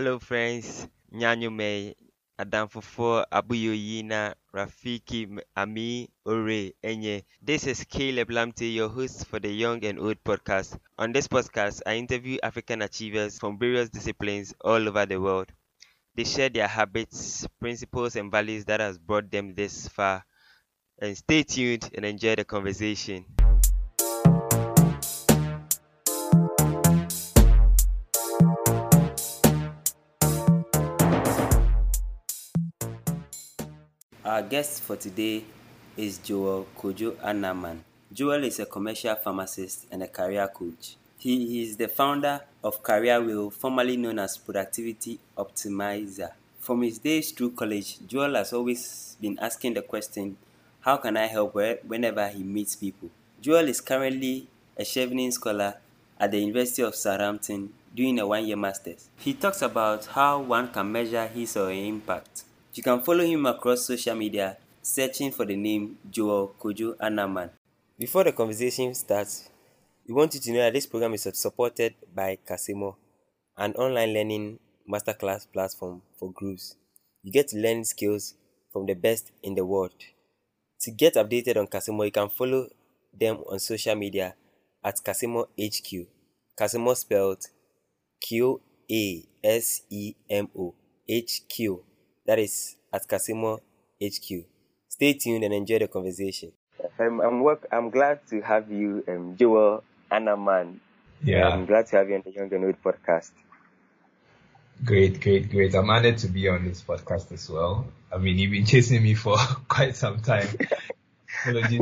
Hello, friends. Nyanyume, Adamfufo, Abuyoyina, Rafiki, Ami, Ore, Enye. This is Caleb Lamte, your host for the Young and Old podcast. On this podcast, I interview African achievers from various disciplines all over the world. They share their habits, principles, and values that has brought them this far. And stay tuned and enjoy the conversation. Our guest for today is Joel Kojo Anaman. Joel is a commercial pharmacist and a career coach. He is the founder of Career Wheel, formerly known as Productivity Optimizer. From his days through college, Joel has always been asking the question, How can I help whenever he meets people? Joel is currently a Chevening Scholar at the University of Southampton doing a one year master's. He talks about how one can measure his or her impact. You can follow him across social media searching for the name Joel Kojo Anaman. Before the conversation starts, we want you to know that this program is supported by Qasemo, an online learning masterclass platform for groups. You get to learn skills from the best in the world. To get updated on Qasemo, you can follow them on social media at Qasemo HQ. Qasemo spelled Q A S E M O H Q. That is at Qasemo HQ. Stay tuned and enjoy the conversation. I'm I'm, work, I'm glad to have you, um, Joel Anaman. Yeah. I'm glad to have you on the Young and Old podcast. Great, great, great. I'm honored to be on this podcast as well. I mean, you've been chasing me for quite some time. Apologies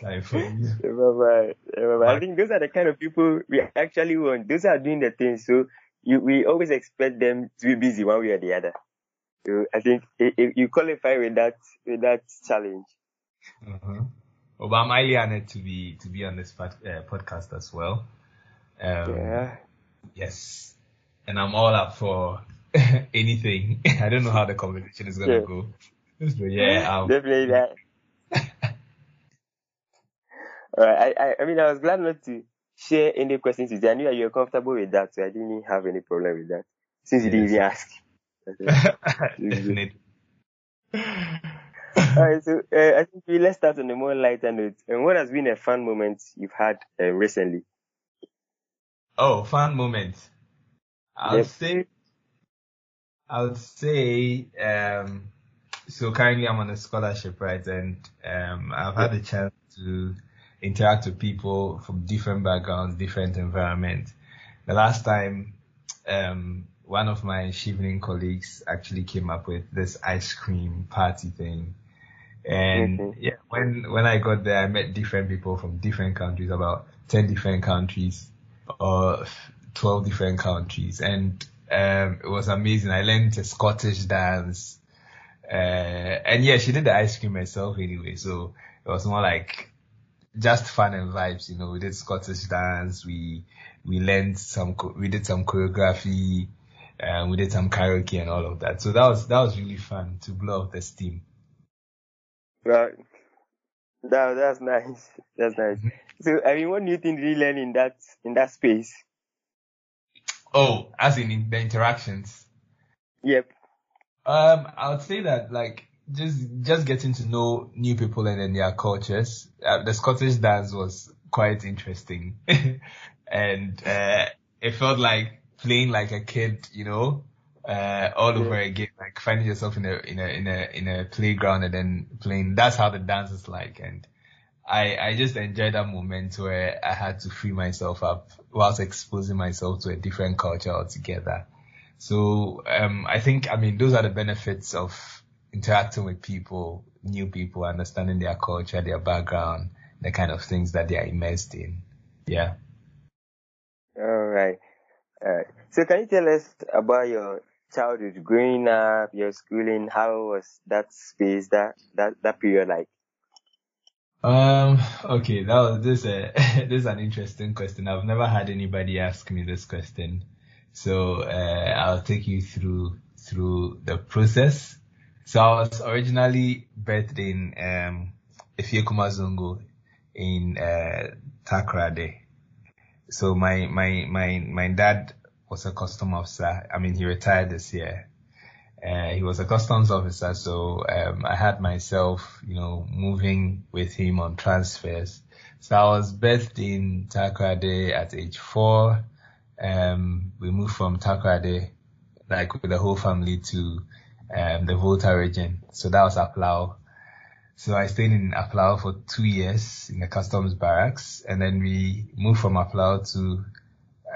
time for you. Remember, remember, I think those are the kind of people we actually want. Those are doing the things. So you, we always expect them to be busy one way or the other. So I think if you qualify with that with that challenge. Uh-huh. Well, I'm highly honored to be to be on this pod, uh, podcast as well. Um, yeah. Yes, and I'm all up for anything. I don't know how the conversation is gonna Yeah. go. But yeah, um, Definitely that. Alright, I, I, I mean, I was glad not to share any questions with you. I knew that you were comfortable with that, so I didn't have any problem with that. Since you didn't even ask. Definitely. Alright, so uh, I think we, let's start on a more lighter note. And what has been a fun moment you've had uh, recently? Oh, fun moment. I'll Yep. say, I'll say, um, so currently I'm on a scholarship, right? And, um, I've had the chance to interact with people from different backgrounds, different environments. The last time, um, one of my Chevening colleagues actually came up with this ice cream party thing. And Mhm. yeah, when, when I got there, I met different people from different countries, about 10 different countries or 12 different countries. And, um, it was amazing. I learned a Scottish dance. Uh, and yeah, she did the ice cream herself anyway. So it was more like just fun and vibes, you know, we did Scottish dance. We, we learned some, we did some choreography. And we did some karaoke and all of that. So that was, that was really fun to blow up the steam. Well, that, that's nice. That's nice. So, I mean, what new thing did you learn in that, in that space? Oh, as in, in the interactions. Yep. Um, I would say that like just just getting to know new people and then their cultures. Uh, the Scottish dance was quite interesting, and uh, it felt like playing like a kid, you know, uh, all over again, like finding yourself in a in a in a in a playground and then playing. That's how the dance is like, and I I just enjoyed that moment where I had to free myself up whilst exposing myself to a different culture altogether. So um, I think I mean those are the benefits of interacting with people, new people, understanding their culture, their background, the kind of things that they are immersed in. Yeah. All right. So, can you tell us about your childhood, growing up, your schooling? How was that space, that that that period like? Um. Okay. That was this. Uh, this is an interesting question. I've never had anybody ask me this question, so uh, I'll take you through through the process. So I was originally birthed in um in uh, Takoradi. So my my my my dad was a custom officer. I mean, he retired this year. Uh, he was a customs officer, so um, I had myself, you know, moving with him on transfers. So I was birthed in Takoradi at age four. Um, we moved from Takoradi, like with the whole family to um, the Volta region. So that was Aflao. So I stayed in Aflao for two years in the customs barracks, and then we moved from Aflao to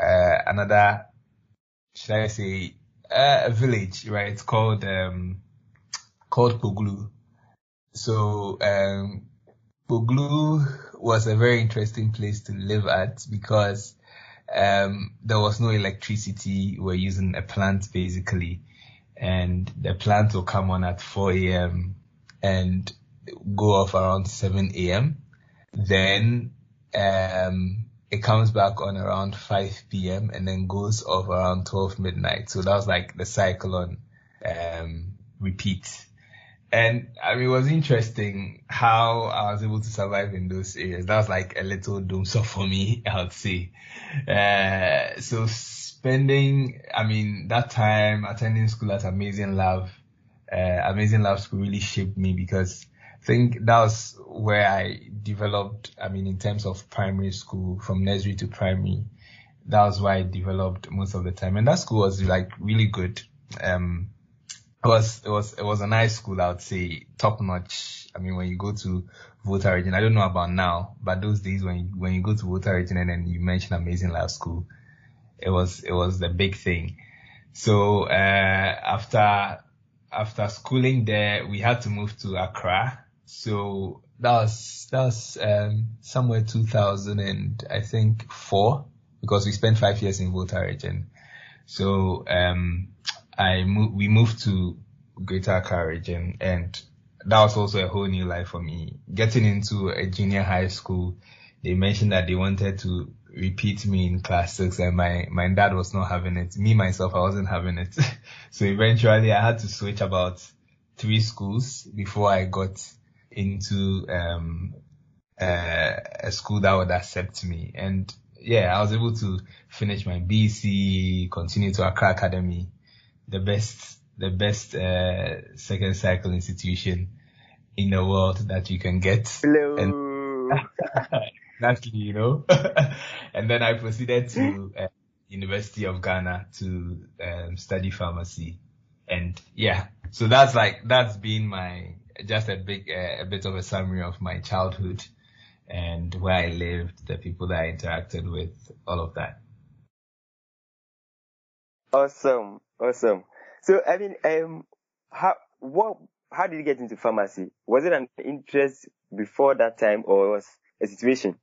uh, another, should I say, uh, a village, right? It's called um, called Poglu. So um, Poglu was a very interesting place to live at because um, there was no electricity. We we're using a plant basically, and the plant will come on at 4 a.m. and go off around 7 a.m. Then um, it comes back on around 5 p.m. and then goes off around 12 midnight. So that was like the cycle on um, repeat. And I mean, it was interesting how I was able to survive in those areas. That was like a little doom for me, I would say. Uh, so spending, I mean, that time attending school at Amazing Love, uh, Amazing Love School really shaped me because think that was where I developed, I mean, in terms of primary school, from nursery to primary, that was where I developed most of the time. And that school was like really good. Um, it was, it was, it was a nice school, I would say, top notch. I mean, when you go to Volta region, I don't know about now, but those days when you, when you go to Volta region and then you mention Amazing life School, it was, it was the big thing. So, uh, after, after schooling there, we had to move to Accra so that was that was um, somewhere 2000 and I think four because we spent five years in Volta region. So um, I moved, we moved to Greater Accra region and that was also a whole new life for me. Getting into a junior high school, they mentioned that they wanted to repeat me in class six and my, my dad was not having it. Me myself, I wasn't having it. so eventually I had to switch about three schools before I got into um, uh, a school that would accept me. And yeah, I was able to finish my BC, continue to Accra Academy, the best, the best uh, second cycle institution in the world that you can get. Hello. And exactly, you know. and then I proceeded to uh, University of Ghana to um, study pharmacy. And yeah, so that's like that's been my just a big, uh, a bit of a summary of my childhood and where I lived, the people that I interacted with, all of that. Awesome, awesome. So, I mean, um, how what how did you get into pharmacy? Was it an interest before that time, or was a situation?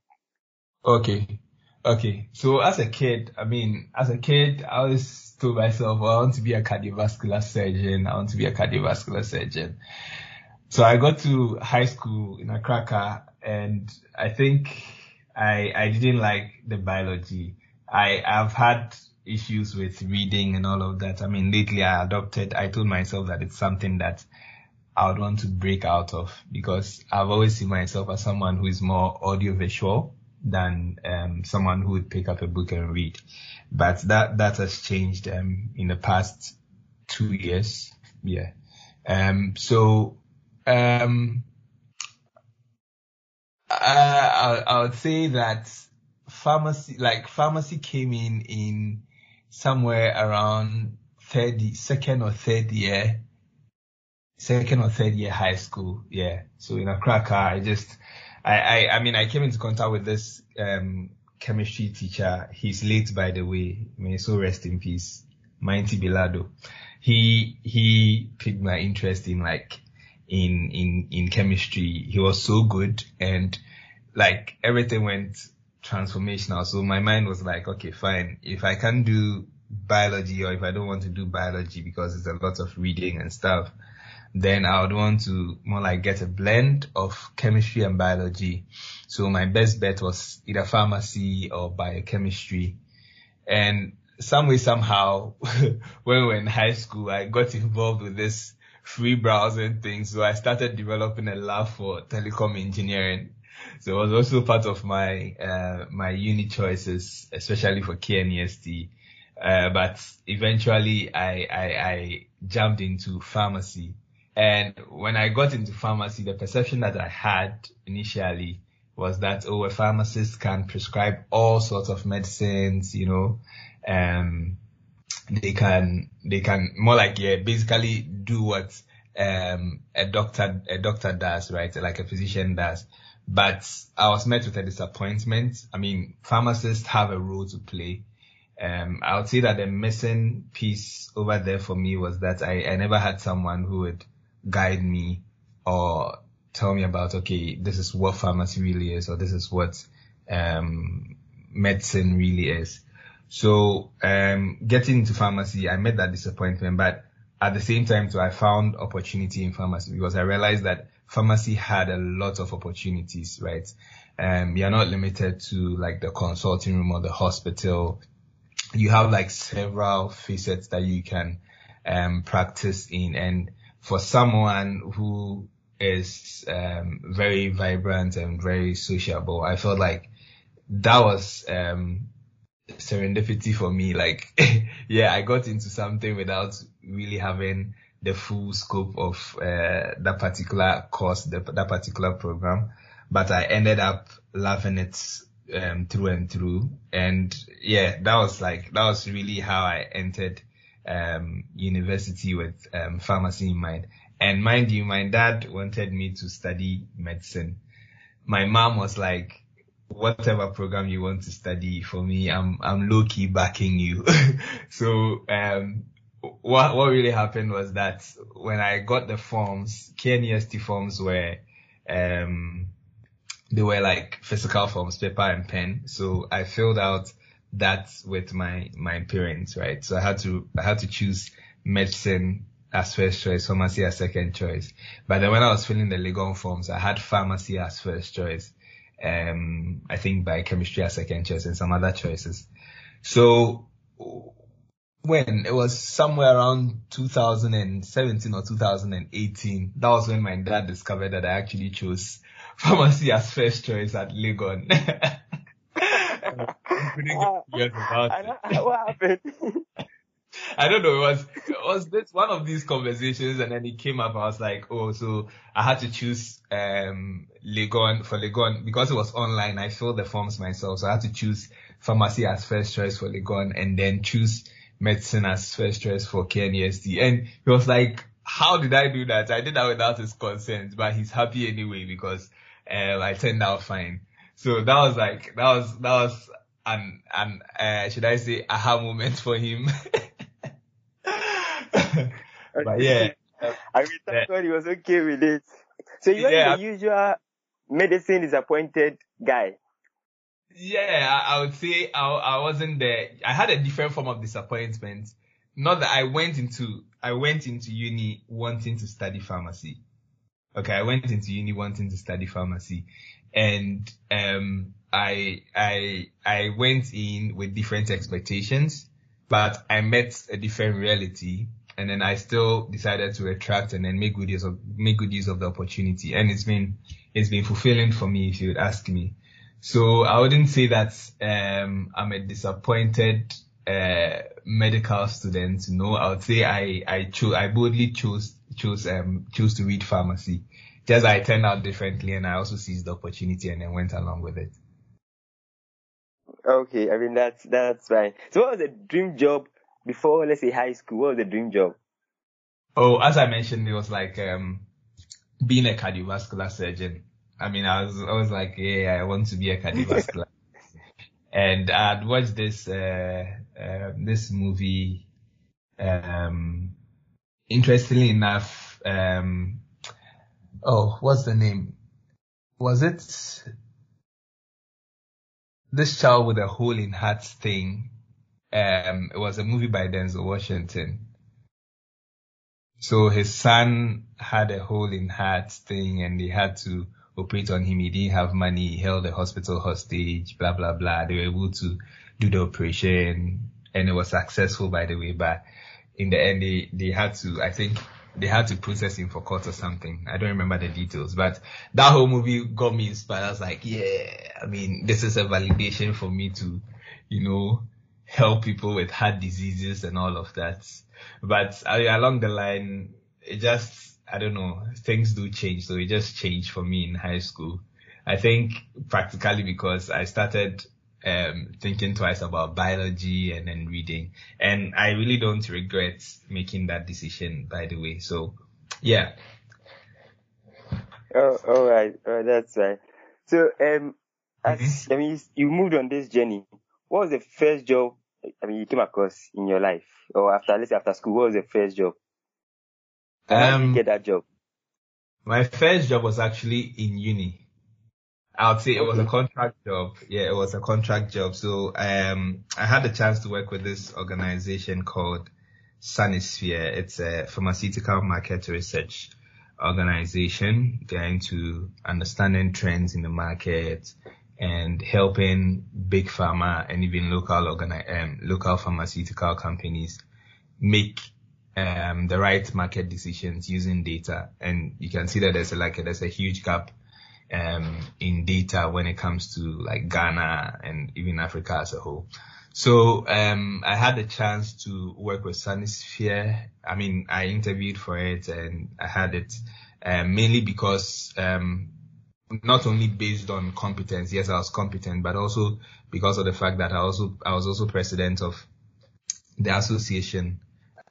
Okay, okay. So, as a kid, I mean, as a kid, I always told myself, well, I want to be a cardiovascular surgeon. I want to be a cardiovascular surgeon. So I got to high school in Accra and I think I, I didn't like the biology. I, I've had issues with reading and all of that. I mean, lately I adopted, I told myself that it's something that I would want to break out of because I've always seen myself as someone who is more audiovisual than um, someone who would pick up a book and read. But that, that has changed um, in the past two years. Yeah. Um, so um, I, I would say that pharmacy, like pharmacy came in in somewhere around third, second or third year, second or third year high school. Yeah. So in Accra, I just, I, I, I mean, I came into contact with this, um, chemistry teacher. He's late, by the way. May so rest in peace. Mighty Bilado. He, he piqued my interest in like in in in chemistry. He was so good and like everything went transformational. So my mind was like, okay, fine. If I can do biology or if I don't want to do biology because it's a lot of reading and stuff, then I would want to more like get a blend of chemistry and biology. So my best bet was either pharmacy or biochemistry. And some way, somehow, when we were in high school, I got involved with this free browsing thing. So I started developing a lab for telecom engineering. So it was also part of my, uh, my uni choices, especially for KNUST. Uh, but eventually I, I, I jumped into pharmacy. And when I got into pharmacy, the perception that I had initially was that, oh, a pharmacist can prescribe all sorts of medicines, you know, um, they can, they can more like, yeah, basically do what, um, a doctor, a doctor does, right? Like a physician does. But I was met with a disappointment. I mean, pharmacists have a role to play. Um, I would say that the missing piece over there for me was that I, I never had someone who would guide me or tell me about, okay, this is what pharmacy really is, or this is what, um, medicine really is. So, um, getting into pharmacy, I met that disappointment, but at the same time too, I found opportunity in pharmacy because I realized that pharmacy had a lot of opportunities, right? Um, you're not limited to like the consulting room or the hospital. You have like several facets that you can, um, practice in. And for someone who is, um, very vibrant and very sociable, I felt like that was, um, serendipity for me. Like, yeah, I got into something without really having the full scope of uh, that particular course, the, that particular program, but I ended up loving it um, through and through. And yeah, that was like that was really how I entered um, university with um, pharmacy in mind. And mind you, my dad wanted me to study medicine. My mom was like, whatever program you want to study for me, I'm, I'm low key backing you. so, um, what what really happened was that when I got the forms, KNUST forms were um they were like physical forms, paper and pen. So I filled out that with my my parents, right? So I had to I had to choose medicine as first choice, pharmacy as second choice. But then when I was filling the Legon forms, I had pharmacy as first choice. Um, I think biochemistry as second choice and some other choices. So when it was somewhere around 2017 or 2018, that was when my dad discovered that I actually chose pharmacy as first choice at Legon. what happened? I don't know. It was it was this one of these conversations, and then it came up. I was like, oh, so I had to choose um Legon for Legon because it was online. I filled the forms myself, so I had to choose pharmacy as first choice for Legon, and then choose medicine as first choice for KNUST. And he was like, how did I do that? I did that without his consent, but he's happy anyway because uh, I turned out fine. So that was like, that was, that was an, an, uh, should I say aha moment for him. but yeah. I mean, thank God he was okay with it. So you yeah, are the usual medicine disappointed guy. Yeah, I, I would say I, I wasn't there. I had a different form of disappointment. Not that I went into, I went into uni wanting to study pharmacy. Okay, I went into uni wanting to study pharmacy and, um, I, I, I went in with different expectations, but I met a different reality and then I still decided to retract and then make good use of, make good use of the opportunity. And it's been, it's been fulfilling for me if you would ask me. So I wouldn't say that um, I'm a disappointed uh, medical student. No, I would say I I chose I boldly chose chose um chose to read pharmacy. Just I turned out differently, and I also seized the opportunity and then went along with it. Okay, I mean that's that's fine. So what was the dream job before let's say high school? What was the dream job? Oh, as I mentioned, it was like um being a cardiovascular surgeon. I mean, I was, I was like, yeah, I want to be a cardiovascular. and I'd watched this, uh, uh, this movie, um, interestingly enough, um, oh, what's the name? Was it this child with a hole in heart thing? Um, it was a movie by Denzel Washington. So his son had a hole in heart thing and they had to operate on him. He didn't have money. He held the hospital hostage, blah, blah, blah. They were able to do the operation and it was successful, by the way. But in the end, they, they had to, I think they had to process him for court or something. I don't remember the details, but that whole movie got me inspired. I was like, yeah, I mean, this is a validation for me to, you know, help people with heart diseases and all of that. But uh, along the line, it just, I don't know, things do change. So it just changed for me in high school. I think practically because I started um, thinking twice about biology and then reading. And I really don't regret making that decision, by the way. So, yeah. Oh, all right. Oh, that's right. So, um, as, mm-hmm. I mean, you moved on this journey. What was the first job, I mean, you came across in your life? Or after, let's say after school, what was your first job? How um, did you get that job? My first job was actually in uni. I would say it was a contract job. Yeah, it was a contract job. So um, I had the chance to work with this organization called Sanisphere. It's a pharmaceutical market research organization. They're into understanding trends in the market and helping big pharma and even local organi- um, local pharmaceutical companies make um, the right market decisions using data. And you can see that there's a, like there's a huge gap um, in data when it comes to like Ghana and even Africa as a whole. So um, I had the chance to work with Sanisphere. I mean, I interviewed for it and I had it um, mainly because um, not only based on competence, yes, I was competent, but also because of the fact that I also I was also president of the association,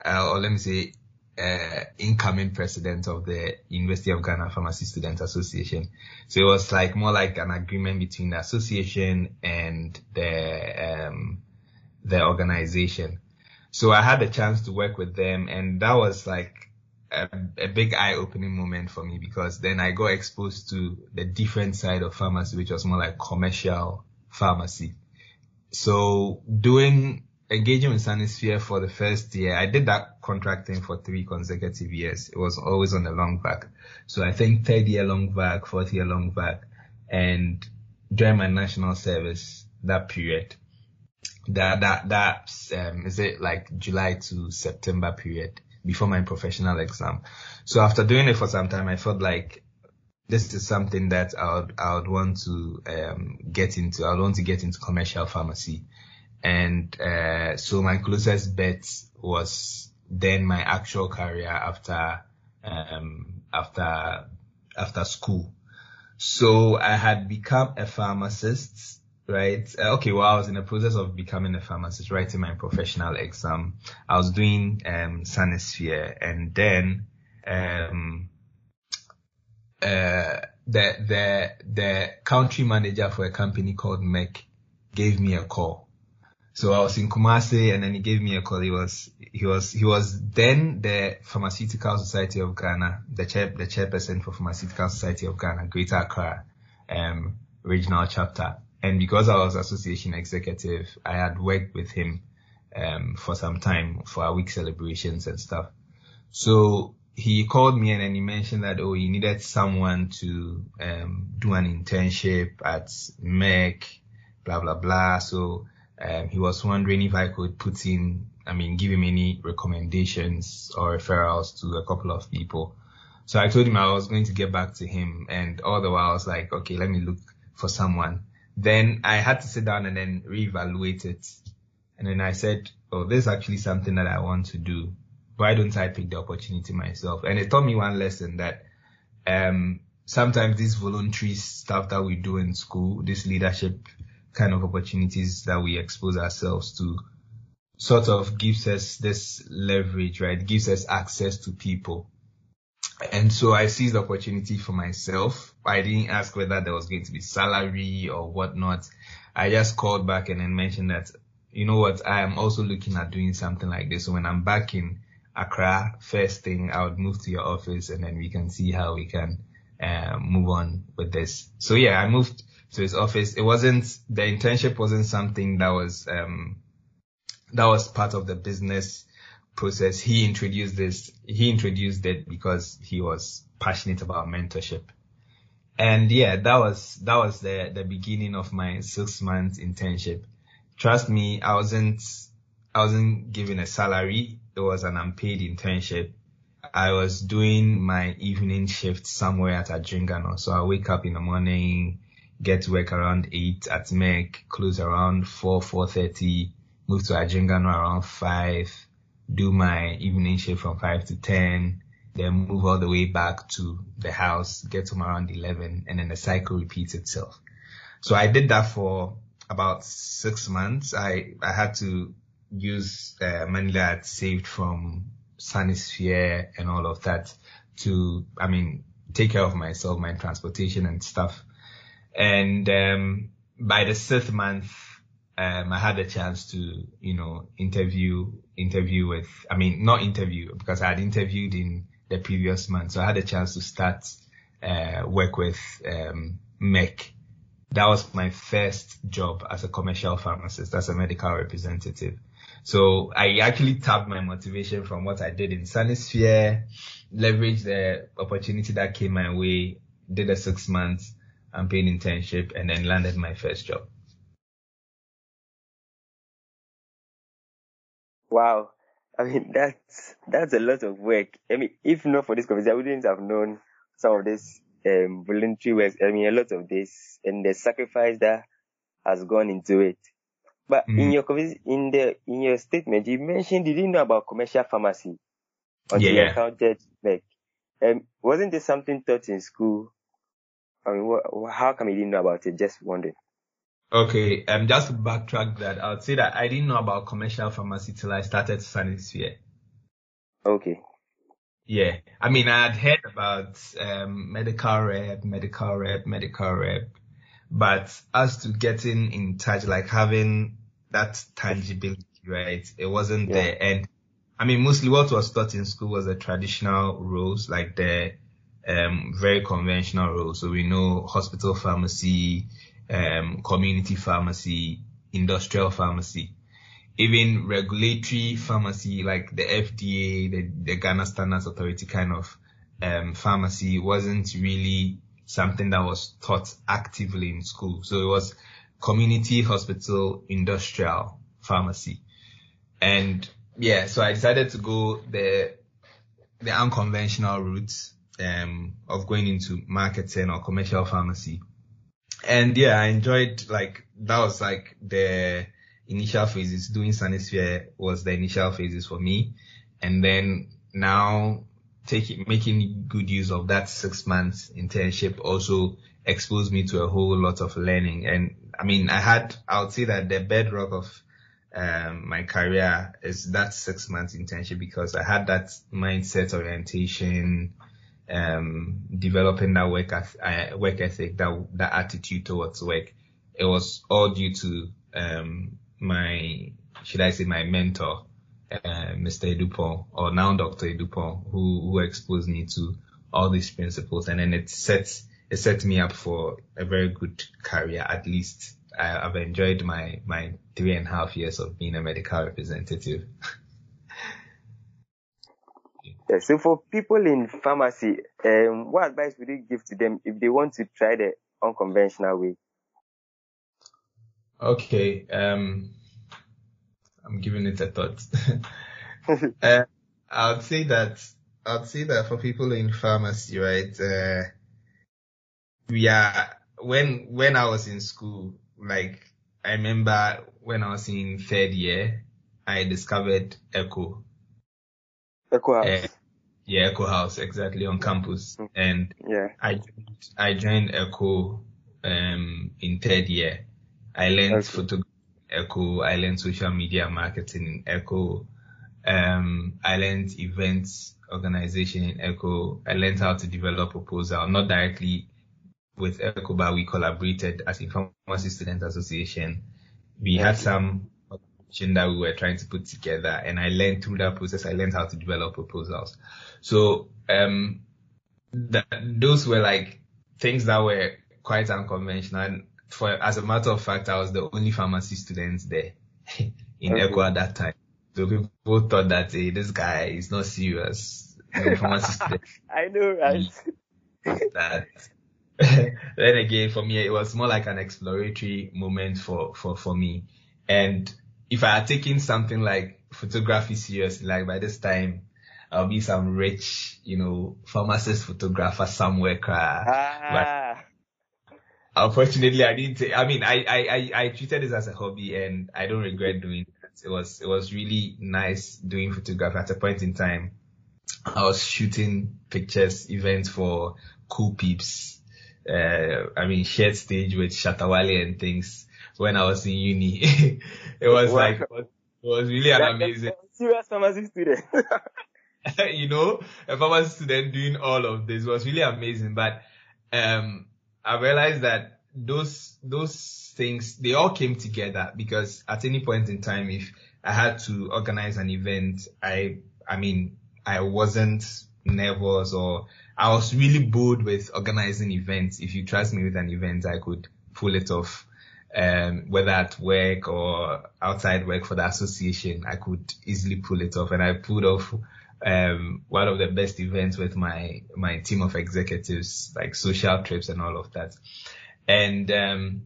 uh, or let me say uh, incoming president of the University of Ghana Pharmacy Student Association. So it was like more like an agreement between the association and the um, the organization. So I had the chance to work with them, and that was like a, a big eye-opening moment for me because then I got exposed to the different side of pharmacy, which was more like commercial pharmacy. So doing engaging with Sanisphere for the first year, I did that contracting for three consecutive years. It was always on the long vac. So I think third year long vac, fourth year long vac, and during my national service, that period, that, that, that, um, is it like July to September period before my professional exam. So after doing it for some time, I felt like this is something that I would, I would want to, um, get into. I would want to get into commercial pharmacy and uh, so my closest bet was then my actual career after um, after after school. So I had become a pharmacist, right? Uh, okay, well I was in the process of becoming a pharmacist, writing my professional exam. I was doing um, and then um, uh, the the the country manager for a company called Merck gave me a call so I was in Kumasi and then he gave me a call. He was, he was, he was then the Pharmaceutical Society of Ghana, the chair, the chairperson for Pharmaceutical Society of Ghana, Greater Accra, um, regional chapter. And because I was association executive, I had worked with him, um, for some time for our week celebrations and stuff. So he called me and then he mentioned that, oh, he needed someone to, um, do an internship at Merck, blah, blah, blah. So, um, he was wondering if I could put in, I mean, give him any recommendations or referrals to a couple of people. So I told him I was going to get back to him and all the while I was like, okay, let me look for someone. Then I had to sit down and then reevaluate it. And then I said, oh, this is actually something that I want to do. Why don't I pick the opportunity myself? And it taught me one lesson that, um, sometimes this voluntary stuff that we do in school, this leadership kind of opportunities that we expose ourselves to sort of gives us this leverage, right? Gives us access to people. And so I seized the opportunity for myself. I didn't ask whether there was going to be salary or whatnot. I just called back and then mentioned that, you know what, I am also looking at doing something like this. So when I'm back in Accra, first thing I would move to your office and then we can see how we can uh, move on with this. So yeah, I moved to his office. It wasn't the internship wasn't something that was um that was part of the business process. He introduced this. He introduced it because he was passionate about mentorship. And yeah, that was that was the the beginning of my six month internship. Trust me, I wasn't I wasn't given a salary. It was an unpaid internship. I was doing my evening shift somewhere at Adjingano. So I wake up in the morning, get to work around 8 at Merck, close around 4, 4.30, move to Adjingano around five, do my evening shift from five to 10, then move all the way back to the house, get home around 11, and then the cycle repeats itself. So I did that for about six months. I, I had to use uh, money that I saved from Sanisphere and all of that to, I mean, take care of myself, my transportation and stuff. And um, by the sixth month, um, I had a chance to, you know, interview, interview with, I mean, not interview because I had interviewed in the previous month. So I had a chance to start, uh, work with, um, Merck. That was my first job as a commercial pharmacist, as a medical representative. So I actually tapped my motivation from what I did in Sanisphere, leveraged the opportunity that came my way, did a six months unpaid internship and then landed my first job. Wow. I mean, that's, that's a lot of work. I mean, if not for this conversation, I wouldn't have known some of this, um, voluntary work. I mean, a lot of this and the sacrifice that has gone into it. But mm. in your, in the, in your statement, you mentioned you didn't know about commercial pharmacy until yeah. you encountered like, um, wasn't this something taught in school? I mean, what, how come you didn't know about it? Just wondering. Okay, um, just to backtrack that, I would say that I didn't know about commercial pharmacy till I started Sanisphere. Okay. Yeah, I mean, I had heard about um, medical rep, medical rep, medical rep, but as to getting in touch, like having that tangibility, right? It wasn't yeah. there. And I mean, mostly what was taught in school was the traditional roles, like the um, very conventional roles. So we know hospital pharmacy, um, community pharmacy, industrial pharmacy, even regulatory pharmacy like the FDA, the, the Ghana Standards Authority kind of um, pharmacy wasn't really something that was taught actively in school. So it was community hospital industrial pharmacy. And yeah, so I decided to go the the unconventional route um, of going into marketing or commercial pharmacy and yeah, I enjoyed like that was like the initial phases. Doing Sanisphere was the initial phases for me, and then now taking making good use of that six months internship also exposed me to a whole lot of learning. And I mean, I had I would say that the bedrock of um, my career is that six months internship because I had that mindset orientation um, developing that work uh, work ethic, that that attitude towards work. It was all due to um, my, should I say, my mentor, uh, Mr. Edupon, or now Dr. Edupon, who who exposed me to all these principles, and then it sets it set me up for a very good career. At least I, I've enjoyed my my three and a half years of being a medical representative. Yeah, so for people in pharmacy, um, what advice would you give to them if they want to try the unconventional way? Okay, um, I'm giving it a thought. uh, I'd say that I'd say that for people in pharmacy, right? Uh, we are when when I was in school, like I remember when I was in third year, I discovered Echo. Echo Uh, yeah, Echo House, exactly on campus. Mm. And yeah, I I joined Echo um in third year. I learned okay. photography Echo. I learned social media marketing in Echo. Um, I learned events organization in Echo. I learned how to develop proposal, not directly with Echo, but we collaborated as a pharmacy student association. We had some that we were trying to put together. And I learned through that process, I learned how to develop proposals. So, um, that, those were like things that were quite unconventional. And for, as a matter of fact, I was the only pharmacy student there in okay. Echo at that time. So people thought that, hey, this guy is not serious. pharmacy student. I know, right? that. then again, for me, it was more like an exploratory moment for, for, for me. And if I had taken something like photography seriously, like by this time, I'll be some rich, you know, pharmacist photographer somewhere. Ah. But unfortunately, I didn't. Take, I mean, I, I, I, I treated this as a hobby, and I don't regret doing that. it was it was really nice doing photography at a point in time. I was shooting pictures, events for Cool Peeps. Uh, I mean, shared stage with Shatta Wale and things when I was in uni. it was wow. like, it was, it was really an amazing. Serious pharmacy student. you know, a pharmacy student doing all of this was really amazing. But, um, I realized that those, those things, they all came together because at any point in time, if I had to organize an event, I, I mean, I wasn't nervous or I was really bored with organizing events. If you trust me with an event, I could pull it off. Um, whether at work or outside work for the association, I could easily pull it off. And I pulled off um, one of the best events with my my team of executives, like social trips and all of that. And um,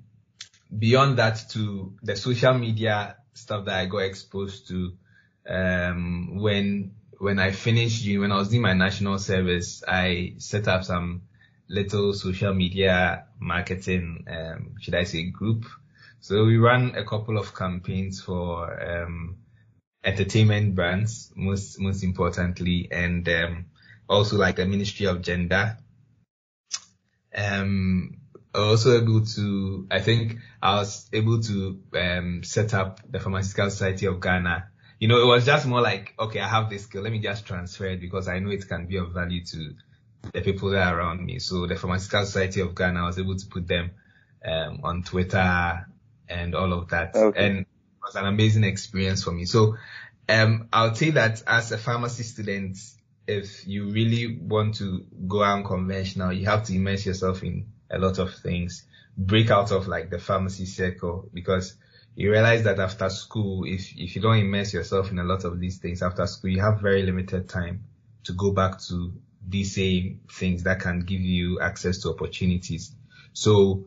beyond that, to the social media stuff that I got exposed to um, when when I finished when I was doing my national service, I set up some little social media marketing, um, should I say, group. So we ran a couple of campaigns for um, entertainment brands, most most importantly, and um, also like the Ministry of Gender. Um, also able to, I think I was able to um, set up the Pharmaceutical Society of Ghana. You know, it was just more like, okay, I have this skill, let me just transfer it because I know it can be of value to the people that are around me. So the Pharmaceutical Society of Ghana, I was able to put them um, on Twitter and all of that. Okay. And it was an amazing experience for me. So um, I'll say that as a pharmacy student, if you really want to go unconventional, you have to immerse yourself in a lot of things. Break out of like the pharmacy circle because you realize that after school, if if you don't immerse yourself in a lot of these things after school, you have very limited time to go back to these same things that can give you access to opportunities. So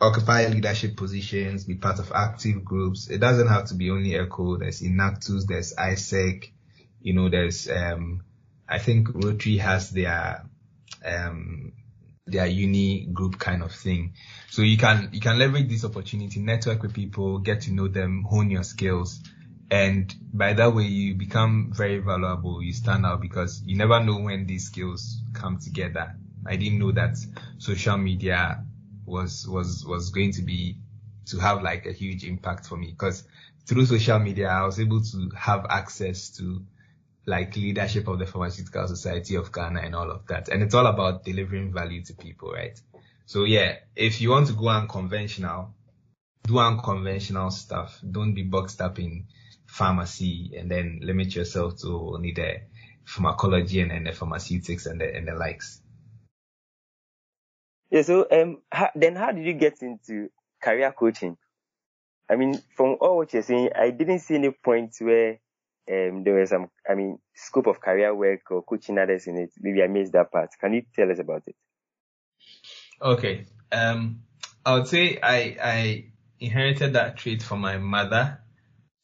occupy leadership positions, be part of active groups. It doesn't have to be only ECHO. There's Enactus, there's AIESEC, you know, there's, um, I think Rotary has their, um, their uni group kind of thing. So you can, you can leverage this opportunity, network with people, get to know them, hone your skills. And by that way, you become very valuable. You stand out because you never know when these skills come together. I didn't know that social media was was was going to be to have like a huge impact for me because through social media I was able to have access to like leadership of the pharmaceutical society of Ghana and all of that. And it's all about delivering value to people, right? So yeah, if you want to go unconventional, do unconventional stuff. Don't be boxed up in pharmacy and then limit yourself to only the pharmacology and, and the pharmaceutics and the, and the likes. Yeah. So, um, how, then how did you get into career coaching? I mean, from all what you're saying, I didn't see any point where um, there was some, I mean, scope of career work or coaching others in it. Maybe I missed that part. Can you tell us about it? Okay. Um, I would say I, I inherited that trait from my mother.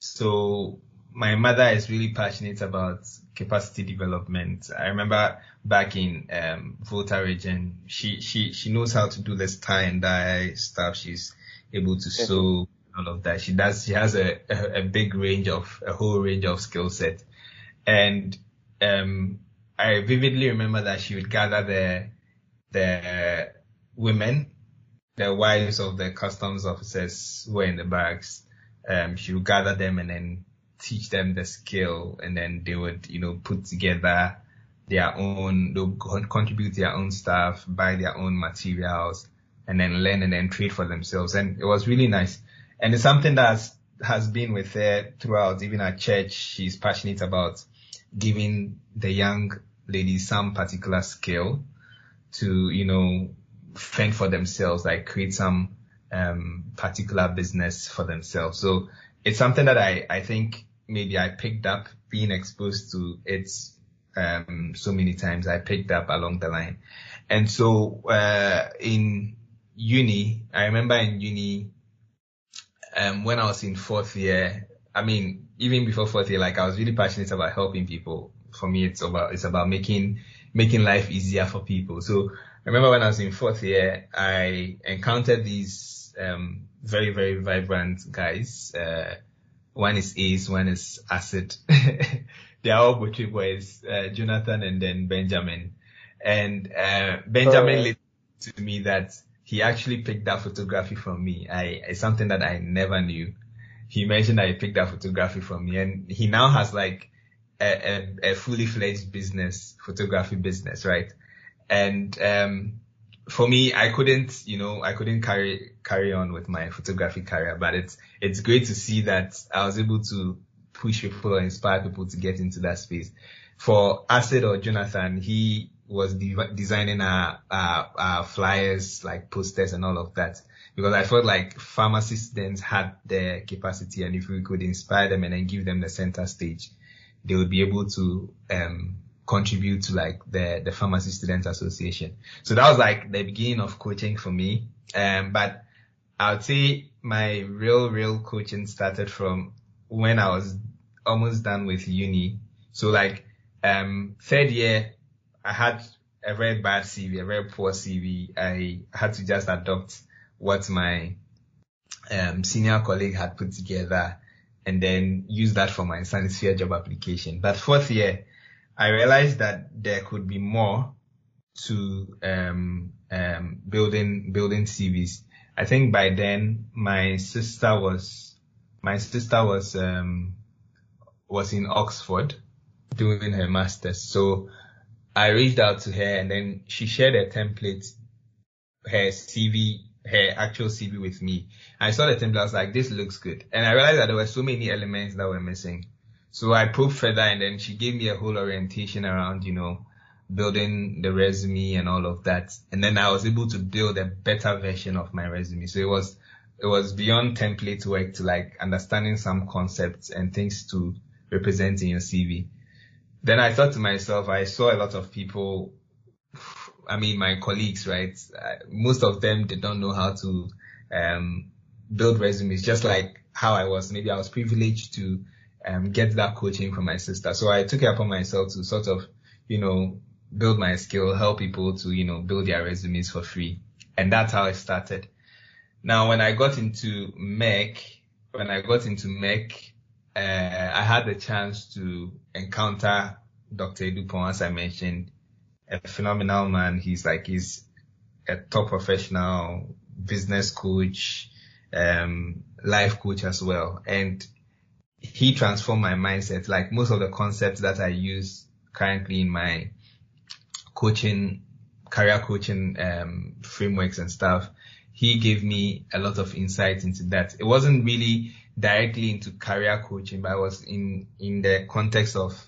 So my mother is really passionate about capacity development. I remember back in um, Volta region, she she she knows how to do this tie and dye stuff. She's able to sew all of that. She does. She has a, a, a big range of a whole range of skill set, and um, I vividly remember that she would gather the the women, the wives of the customs officers who were in the barracks. Um, she would gather them and then teach them the skill and then they would, you know, put together their own, they'll contribute their own stuff, buy their own materials and then learn and then trade for themselves. And it was really nice. And it's something that has been with her throughout, even at church. She's passionate about giving the young ladies some particular skill to, you know, fend for themselves, like create some um, particular business for themselves. So it's something that I, I think maybe I picked up being exposed to it um, so many times. I picked up along the line. And so uh, in uni, I remember in uni, um, when I was in fourth year, I mean, even before fourth year, like I was really passionate about helping people. For me, it's about, it's about making, making life easier for people. So I remember when I was in fourth year, I encountered these, um, very, very vibrant guys, uh, one is Ace, one is Acid. they are all Butchie boys, uh, Jonathan and then Benjamin. And uh, Benjamin oh, to me that he actually picked that photography from me. I, it's something that I never knew. He mentioned that he picked that photography from me and he now has like a, a, a fully fledged business, photography business, right? And, um, for me, I couldn't, you know, I couldn't carry, carry on with my photography career, but it's, it's great to see that I was able to push people or inspire people to get into that space. For Acid or Jonathan, he was de- designing our, our, our, flyers, like posters and all of that. Because I felt like pharmacy students had the capacity and if we could inspire them and then give them the center stage, they would be able to, um, contribute to like the, the pharmacy students association. So that was like the beginning of coaching for me. Um, but I would say my real, real coaching started from when I was almost done with uni. So like, um, third year, I had a very bad CV, a very poor CV. I had to just adopt what my um, senior colleague had put together and then use that for my Sanisphere job application. But fourth year, I realized that there could be more to um, um, building building CVs. I think by then my sister was my sister was um, was in Oxford doing her masters. So I reached out to her and then she shared a template, her CV, her actual CV with me. I saw the template. I was like, this looks good. And I realized that there were so many elements that were missing. So I probed further and then she gave me a whole orientation around, you know, building the resume and all of that. And then I was able to build a better version of my resume. So it was, it was beyond template work to like understanding some concepts and things to represent in your CV. Then I thought to myself, I saw a lot of people, I mean, my colleagues, right? Most of them did not know how to, um, build resumes, just like how I was. Maybe I was privileged to um, get that coaching from my sister. So I took it upon myself to sort of, you know, build my skill, help people to, you know, build their resumes for free. And that's how it started. Now, when I got into Merck, when I got into Merck, uh, I had the chance to encounter Dr. Dupont, as I mentioned, a phenomenal man. He's like, he's a top professional business coach, um, life coach as well. And he transformed my mindset. Like most of the concepts that I use currently in my coaching, career coaching, um, frameworks and stuff, he gave me a lot of insight into that. It wasn't really directly into career coaching, but I was in, in the context of,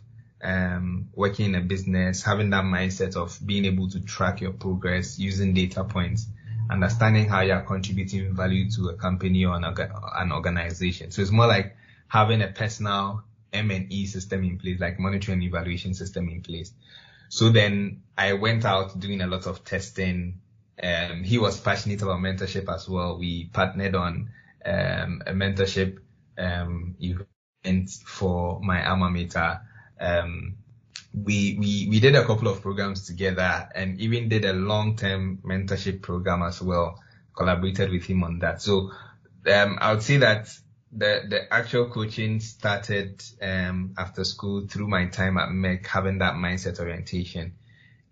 um, working in a business, having that mindset of being able to track your progress using data points, understanding how you're contributing value to a company or an, an organization. So it's more like having a personal M&E system in place, like monitoring and evaluation system in place. So then I went out doing a lot of testing. Um, he was passionate about mentorship as well. We partnered on um, a mentorship um, event for my alma mater. Um, we, we, we did a couple of programs together and even did a long-term mentorship program as well. Collaborated with him on that. So, um, I would say that the the actual coaching started um, after school through my time at Merck, having that mindset orientation,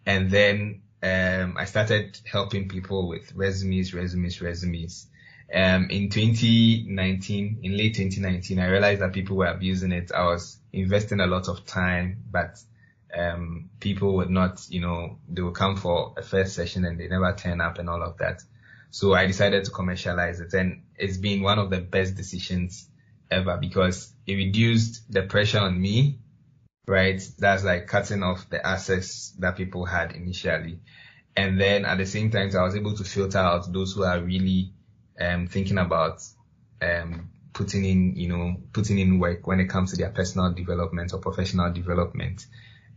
and then um, I started helping people with resumes, resumes, resumes. Um, in 2019, in late 2019, I realized that people were abusing it. I was investing a lot of time, but um, people would not, you know, they would come for a first session and they never turn up and all of that. So I decided to commercialize it and it's been one of the best decisions ever because it reduced the pressure on me, right? That's like cutting off the access that people had initially. And then at the same time, I was able to filter out those who are really um, thinking about um, putting in, you know, putting in work when it comes to their personal development or professional development.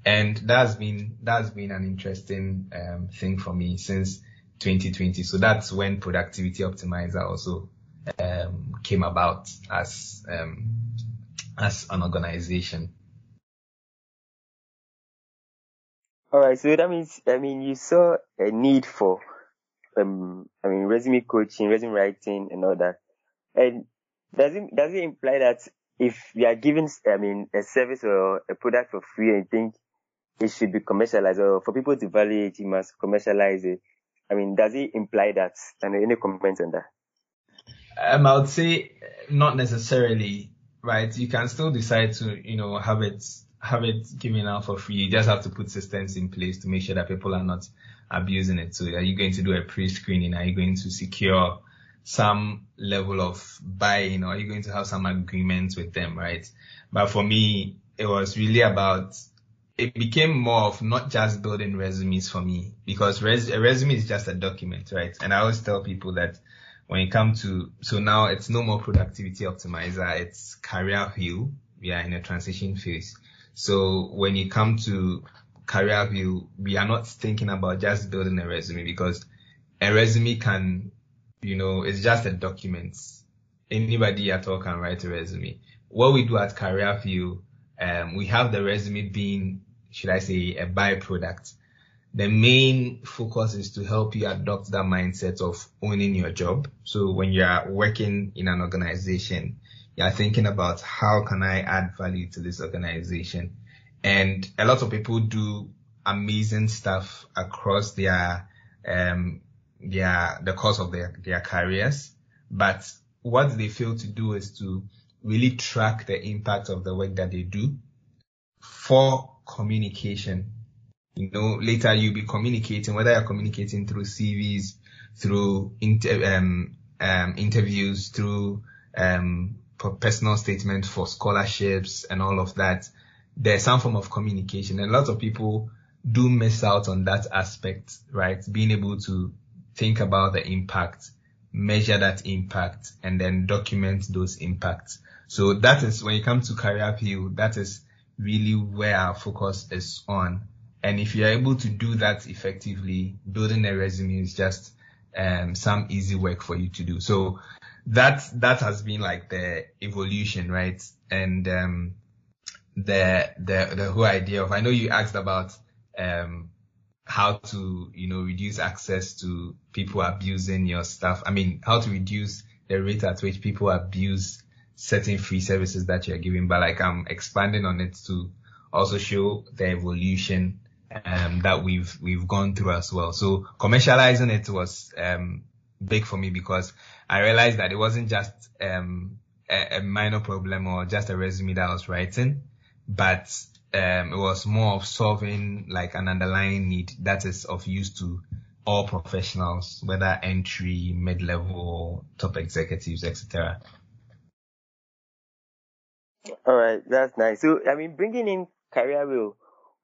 And that's been, that's been an interesting um, thing for me since 2020. So that's when Productivity Optimizer also um, came about as um, as an organization. All right, so that means I mean you saw a need for um I mean resume coaching, resume writing, and all that. And does it does it imply that if you are giving, I mean, a service or a product for free and think it should be commercialized or for people to value it, you must commercialize it. I mean, does it imply that? And any comments on that? Um, I would say not necessarily, right? You can still decide to, you know, have it, have it given out for free. You just have to put systems in place to make sure that people are not abusing it. So are you going to do a pre-screening? Are you going to secure some level of buy-in or are you going to have some agreements with them, right? But for me, it was really about it became more of not just building resumes for me because res- a resume is just a document, right? And I always tell people that when it comes to, so now it's no more productivity optimizer, it's Career Wheel. We are in a transition phase. So when you come to Career Wheel, we are not thinking about just building a resume because a resume can, you know, it's just a document. Anybody at all can write a resume. What we do at Career Wheel, um, we have the resume being should I say, a byproduct. The main focus is to help you adopt that mindset of owning your job. So when you are working in an organization, you are thinking about how can I add value to this organization? And a lot of people do amazing stuff across their, um, their, the course of their, their careers. But what they fail to do is to really track the impact of the work that they do for communication. You know, later you'll be communicating, whether you're communicating through CVs, through inter, um, um, interviews, through um, personal statements for scholarships and all of that. There's some form of communication, and a lot of people do miss out on that aspect, right? Being able to think about the impact, measure that impact, and then document those impacts. So that is when you come to Career Wheel, that is really where our focus is on. And if you're able to do that effectively, building a resume is just um, some easy work for you to do. So that that has been like the evolution, right? And um, the the the whole idea of I know you asked about um, how to you know reduce access to people abusing your stuff. I mean, how to reduce the rate at which people abuse certain free services that you're giving, but like I'm expanding on it to also show the evolution um, that we've we've gone through as well. So commercializing it was um, big for me because I realized that it wasn't just um, a, a, minor problem or just a resume that I was writing, but um, it was more of solving like an underlying need that is of use to all professionals, whether entry, mid-level, top executives, etc. All right, that's nice. So, I mean, bringing in Career Wheel,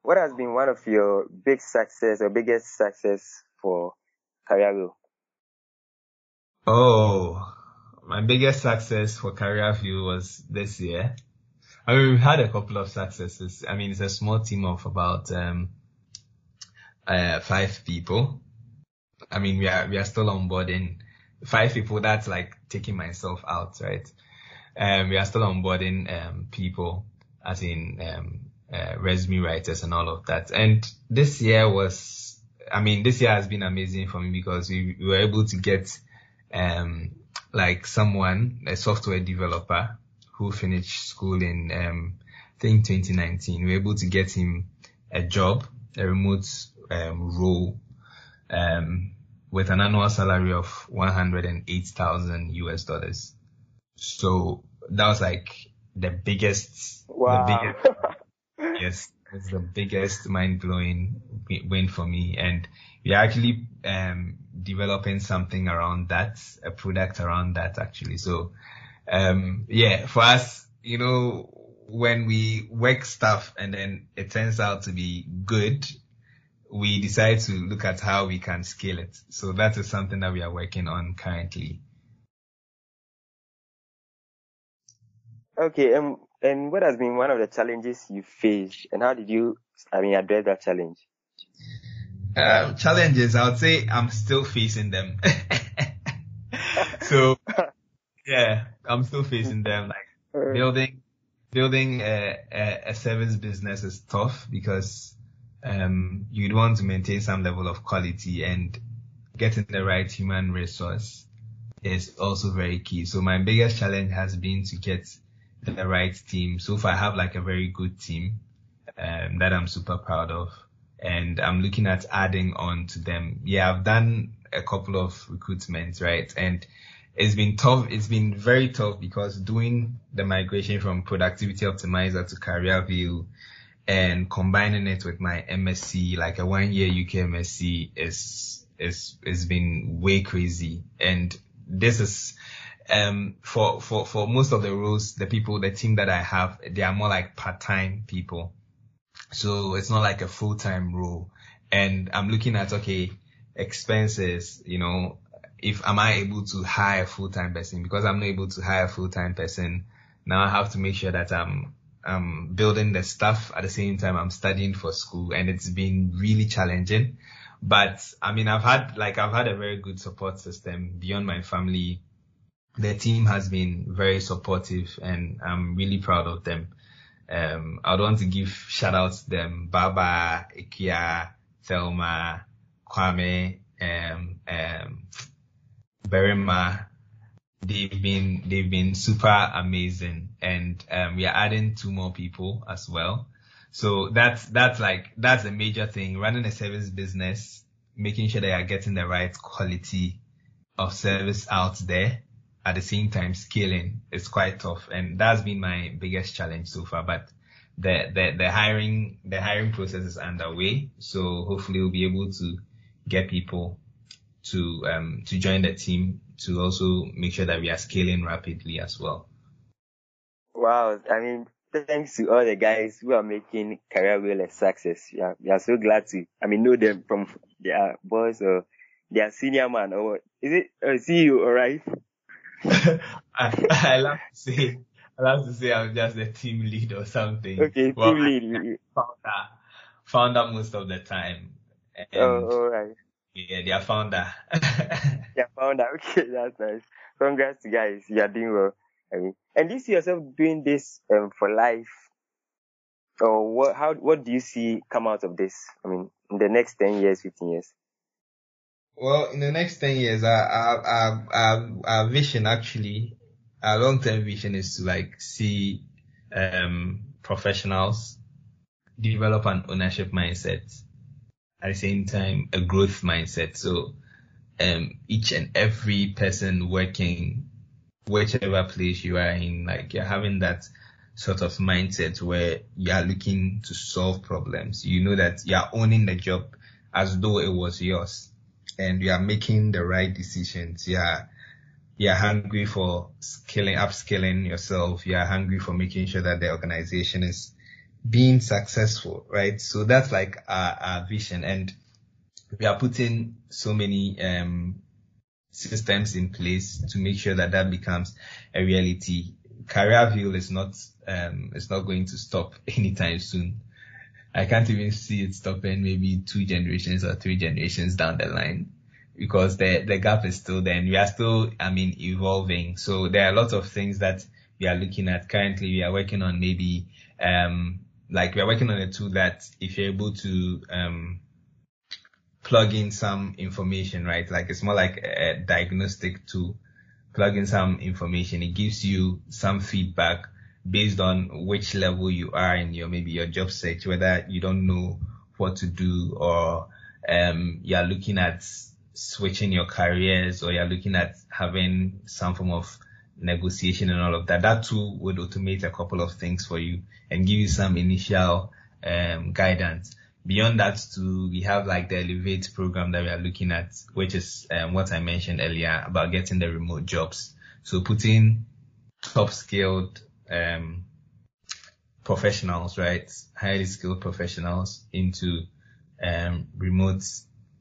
what has been one of your big success or biggest success for Career Wheel? Oh, my biggest success for Career Wheel was this year. I mean, we've had a couple of successes. I mean, it's a small team of about um, uh, five people. I mean, we are we are still onboarding five people. That's like taking myself out, right? Um, we are still onboarding um, people, as in um, uh, resume writers and all of that. And this year was, I mean, this year has been amazing for me because we, we were able to get um, like someone, a software developer who finished school in, um, I think 2019. We were able to get him a job, a remote um, role, um, with an annual salary of 108,000 US dollars. So that was like the biggest, wow. the biggest, yes, it's the biggest mind blowing win for me. And we're actually, um, developing something around that, a product around that actually. So, um, yeah, for us, you know, when we work stuff and then it turns out to be good, we decide to look at how we can scale it. So that is something that we are working on currently. Okay, and and what has been one of the challenges you faced, and how did you, I mean, address that challenge? Uh, challenges, I would say I'm still facing them. so, yeah, I'm still facing them. Like building, building a, a, a service business is tough because um, you'd want to maintain some level of quality and getting the right human resource is also very key. So my biggest challenge has been to get the right team. So far I have like a very good team, um, that I'm super proud of. And I'm looking at adding on to them. Yeah, I've done a couple of recruitments, right? And it's been tough. It's been very tough because doing the migration from productivity optimizer to Career Wheel and combining it with my MSc, like a one year UK MSc is, is, is been way crazy. And this is, um, for, for, for most of the roles, the people, the team that I have, they are more like part-time people. So it's not like a full-time role. And I'm looking at, okay, expenses, you know, if am I able to hire a full-time person? Because I'm not able to hire a full-time person. Now I have to make sure that I'm, I'm building the stuff at the same time I'm studying for school and it's been really challenging. But I mean, I've had, like, I've had a very good support system beyond my family. The team has been very supportive and I'm really proud of them. Um, I'd want to give shout outs to them, Baba, Ikia, Thelma, Kwame, um, um, Berima, they've been they've been super amazing, and um, we are adding two more people as well. So that's that's like that's a major thing. Running a service business, making sure that you're getting the right quality of service out there at the same time scaling is quite tough, and that's been my biggest challenge so far. But the the, the hiring the hiring process is underway, so hopefully we'll be able to get people to um, to join the team to also make sure that we are scaling rapidly as well. Wow, I mean, thanks to all the guys who are making Career Wheel a success. Yeah, we are so glad to, I mean, know them from their boss or their senior man or. Is it a CEO, alright? I, I love to say, I love to say I'm just the team lead or something. Okay, well, team lead. Founder, founder most of the time. And oh, alright. Yeah, their founder. their founder. Okay, that's nice. Congrats, guys. You are doing well. I mean, and do you see yourself doing this um, for life, or what? How? What do you see come out of this? I mean, in the next ten years, fifteen years. Well, in the next ten years, our our our, our vision actually, our long term vision is to like see um professionals develop an ownership mindset at the same time a growth mindset. So um, each and every person working whichever place you are in, like you're having that sort of mindset where you are looking to solve problems. You know that you are owning the job as though it was yours and you are making the right decisions. You are, you are hungry for scaling, upskilling yourself. You are hungry for making sure that the organization is being successful, right? So that's like our, our vision and we are putting so many, um, systems in place to make sure that that becomes a reality. Career Wheel is not, um, it's not going to stop anytime soon. I can't even see it stopping maybe two generations or three generations down the line because the, the gap is still there and we are still, I mean, evolving. So there are a lot of things that we are looking at currently. We are working on maybe, um, like we're working on a tool that if you're able to um, plug in some information, right? Like it's more like a diagnostic tool. Plug in some information. It gives you some feedback based on which level you are in your maybe your job search, whether you don't know what to do or um, you're looking at switching your careers or you're looking at having some form of negotiation and all of that. That tool would automate a couple of things for you and give you some initial um, guidance. Beyond that too, we have like the Elevate program that we are looking at, which is um, what I mentioned earlier about getting the remote jobs. So putting top skilled um, professionals, right, highly skilled professionals into um, remote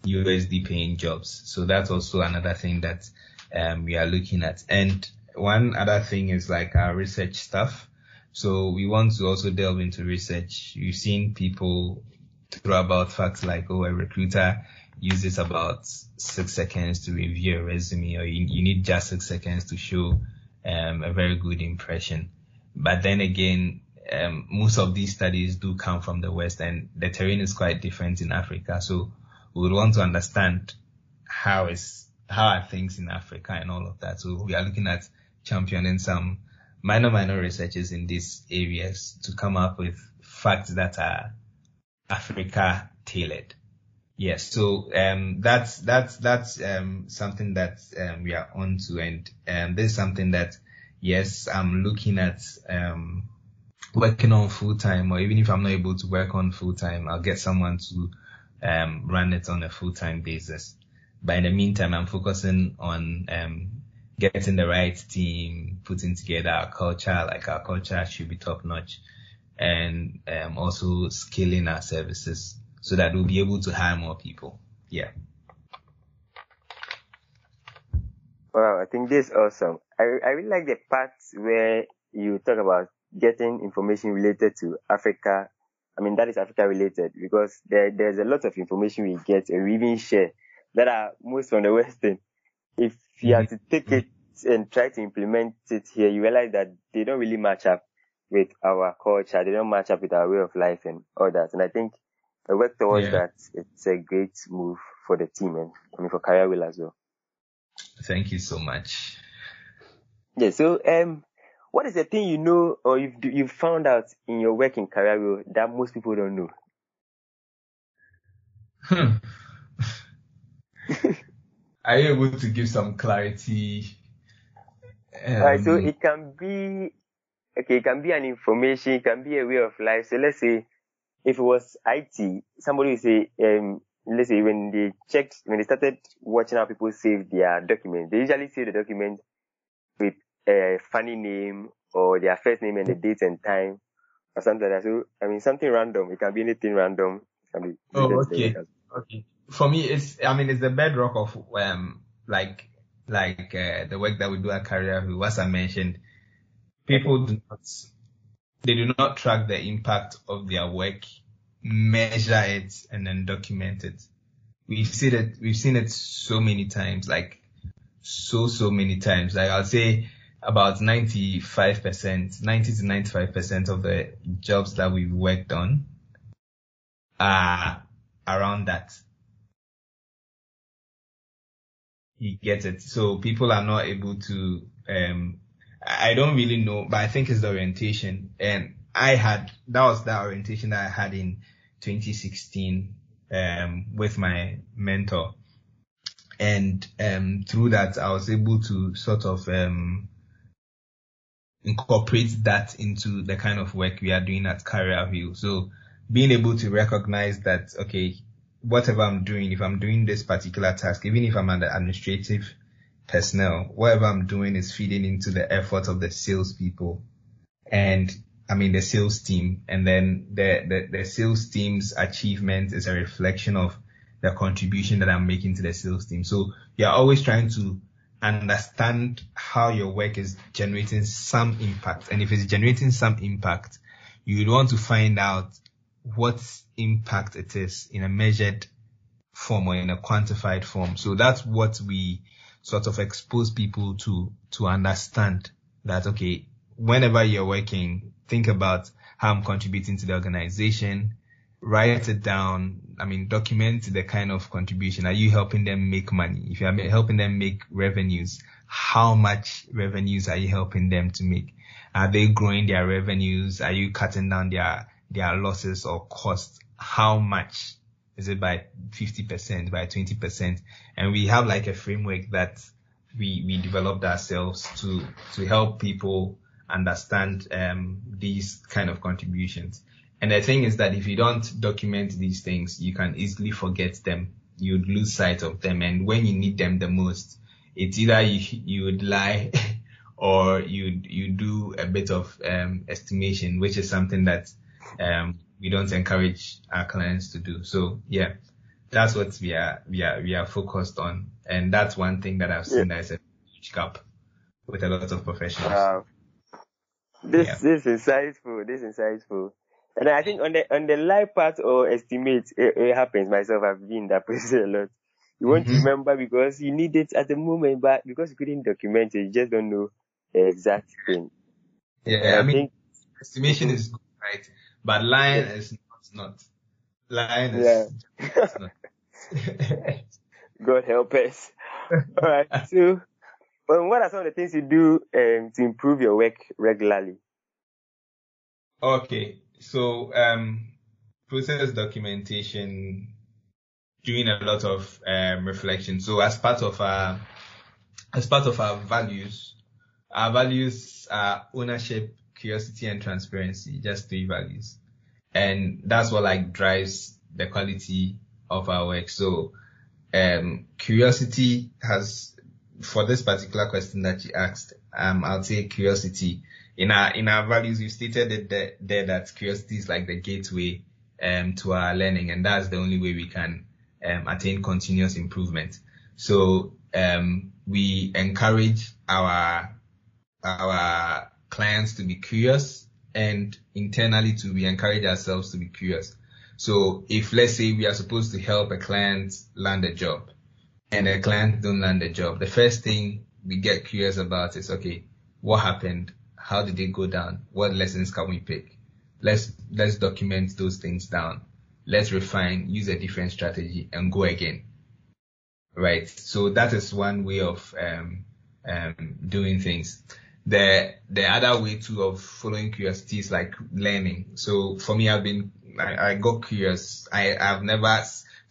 USD paying jobs. So that's also another thing that um, we are looking at. And one other thing is like our research stuff. So we want to also delve into research. You've seen people throw about facts like, oh, a recruiter uses about six seconds to review a resume or you, you need just six seconds to show um, a very good impression. But then again, um, most of these studies do come from the West and the terrain is quite different in Africa. So we would want to understand how is, how are things in Africa and all of that. So we are looking at championing some minor, minor researches in these areas to come up with facts that are Africa tailored. Yes, so um, that's that's that's um, something that um, we are on to, and um, this is something that yes, I'm looking at um, working on full time, or even if I'm not able to work on full time, I'll get someone to um, run it on a full time basis. But in the meantime, I'm focusing on um, getting the right team, putting together our culture, like our culture should be top notch, and um, also scaling our services so that we'll be able to hire more people. Yeah. Wow, I think this is awesome. I, I really like the part where you talk about getting information related to Africa. I mean, that is Africa related because there, there's a lot of information we get and we even share that are most from the Western. If you have to take it and try to implement it here, you realize that they don't really match up with our culture. They don't match up with our way of life and all that. And I think I work towards yeah. that. It's a great move for the team and I mean for Career Wheel as well. Thank you so much. Yeah. So, um, what is the thing you know or you've you've found out in your work in Career Wheel that most people don't know? Hmm. Are you able to give some clarity? Um, so it can be okay, it can be an information, it can be a way of life. So let's say if it was IT, somebody would say, um, let's say when they checked, when they started watching how people save their documents, they usually save the document a funny name or their first name and the date and time or something like that. So, I mean, something random. It can be anything random. Be oh, okay. Okay. For me, it's, I mean, it's the bedrock of, um, like, like, uh, the work that we do at Career Wheel, As I mentioned, people do not they do not track the impact of their work, measure it, and then document it. We've seen it, we've seen it so many times, like so, so many times. Like I'll say about 95%, 90 to 95% of the jobs that we've worked on are around that. You get it. So people are not able to um, I don't really know, but I think it's the orientation. And I had, that was that orientation that I had in 2016, um, with my mentor. And, um, through that, I was able to sort of, um, incorporate that into the kind of work we are doing at Career Wheel. So being able to recognize that, okay, whatever I'm doing, if I'm doing this particular task, even if I'm an administrative personnel. Whatever I'm doing is feeding into the effort of the salespeople and I mean the sales team. And then the, the, the sales team's achievement is a reflection of the contribution that I'm making to the sales team. So you're always trying to understand how your work is generating some impact. And if it's generating some impact, you would want to find out what impact it is in a measured form or in a quantified form. So that's what we sort of expose people to, to understand that, okay, whenever you're working, think about how I'm contributing to the organization, write it down. I mean, document the kind of contribution. Are you helping them make money? If you're helping them make revenues, how much revenues are you helping them to make? Are they growing their revenues? Are you cutting down their, their losses or costs? How much? is it by 50%, by 20%? And we have like a framework that we, we developed ourselves to, to help people understand, um, these kind of contributions. And the thing is that if you don't document these things, you can easily forget them. You'd lose sight of them. And when you need them the most, it's either you, you would lie or you, you do a bit of, um, estimation, which is something that, um, we don't encourage our clients to do. So yeah, that's what we are we are we are focused on, and that's one thing that I've seen yeah. that is a huge gap with a lot of professionals. Wow. This yeah. this is insightful. This is insightful. And I think on the on the live part or estimate, it, it happens. Myself, I've been in that process a lot. You want mm-hmm. to remember because you need it at the moment, but because you couldn't document it, you just don't know the exact thing. Yeah, I, I mean, think, estimation is good, right? But lion yeah. is not, not. Lion is yeah. not. God help us. All right. So, um, what are some of the things you do um, to improve your work regularly? Okay, so um, process documentation, doing a lot of um, reflection. So as part of our as part of our values, our values are ownership, curiosity, and transparency. Just three values, and that's what like drives the quality of our work. So um, curiosity has for this particular question that you asked, um, I'll say curiosity. In our in our values, we stated there, there that curiosity is like the gateway um, to our learning, and that's the only way we can um, attain continuous improvement. So um, we encourage our our clients to be curious, and internally to we encourage ourselves to be curious. So if let's say we are supposed to help a client land a job, and a client don't land a job, the first thing we get curious about is, okay, what happened? How did it go down? What lessons can we pick? Let's, let's document those things down. Let's refine, use a different strategy and go again. Right. So that is one way of, um, um, doing things. The, the other way too of following curiosity is like learning. So for me, I've been, I, I got curious. I, I've never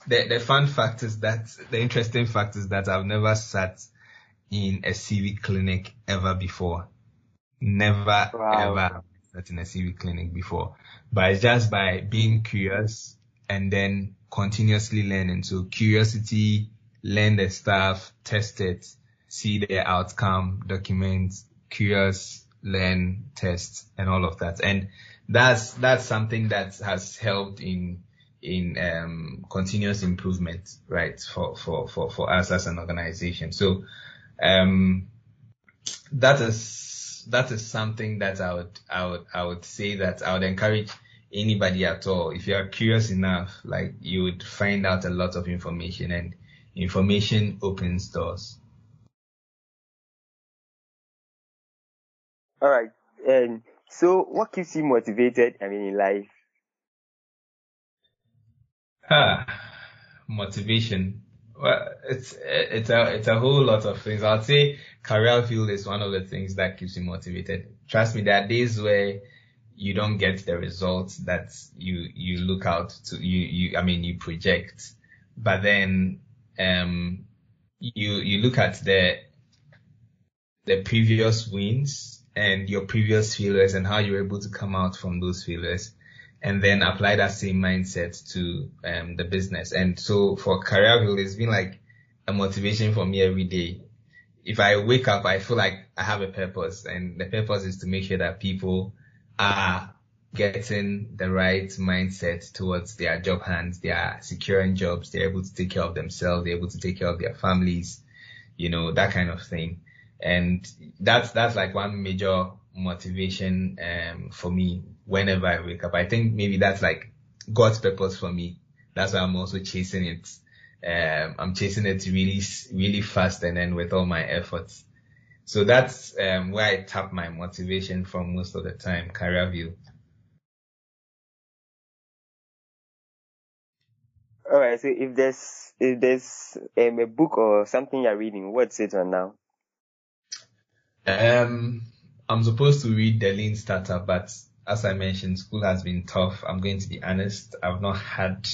the, the fun fact is that the interesting fact is that I've never sat in a CV clinic ever before. Never wow. ever sat in a CV clinic before. But it's just by being curious and then continuously learning. So curiosity, learn the stuff, test it, see the outcome, document, curious, learn, test, and all of that. And that's, that's something that has helped in in um, continuous improvement, right, for, for, for, for us as an organization. So um, that is that is something that I would I would I would say that I would encourage anybody at all. If you are curious enough, like you would find out a lot of information and information opens doors. All right. And so what keeps you motivated, I mean, in life? Ah, motivation. Well, it's it's a it's a whole lot of things. I'd say Career Wheel is one of the things that keeps you motivated. Trust me, there are days where you don't get the results that you you look out to you you I mean you project, but then um you you look at the the previous wins and your previous failures and how you're able to come out from those failures and then apply that same mindset to um, the business. And so for Career Wheel, it's been like a motivation for me every day. If I wake up, I feel like I have a purpose and the purpose is to make sure that people are getting the right mindset towards their job hands. They are securing jobs. They're able to take care of themselves. They're able to take care of their families, you know, that kind of thing. And that's, that's like one major motivation, um, for me whenever I wake up. I think maybe that's like God's purpose for me. That's why I'm also chasing it. Um, I'm chasing it really, really fast and then with all my efforts. So that's um, where I tap my motivation from most of the time, Career Wheel. All right. So if there's if there's um, a book or something you're reading, what's it on now? Um, I'm supposed to read the Lean Startup, but as I mentioned, school has been tough. I'm going to be honest. I've not had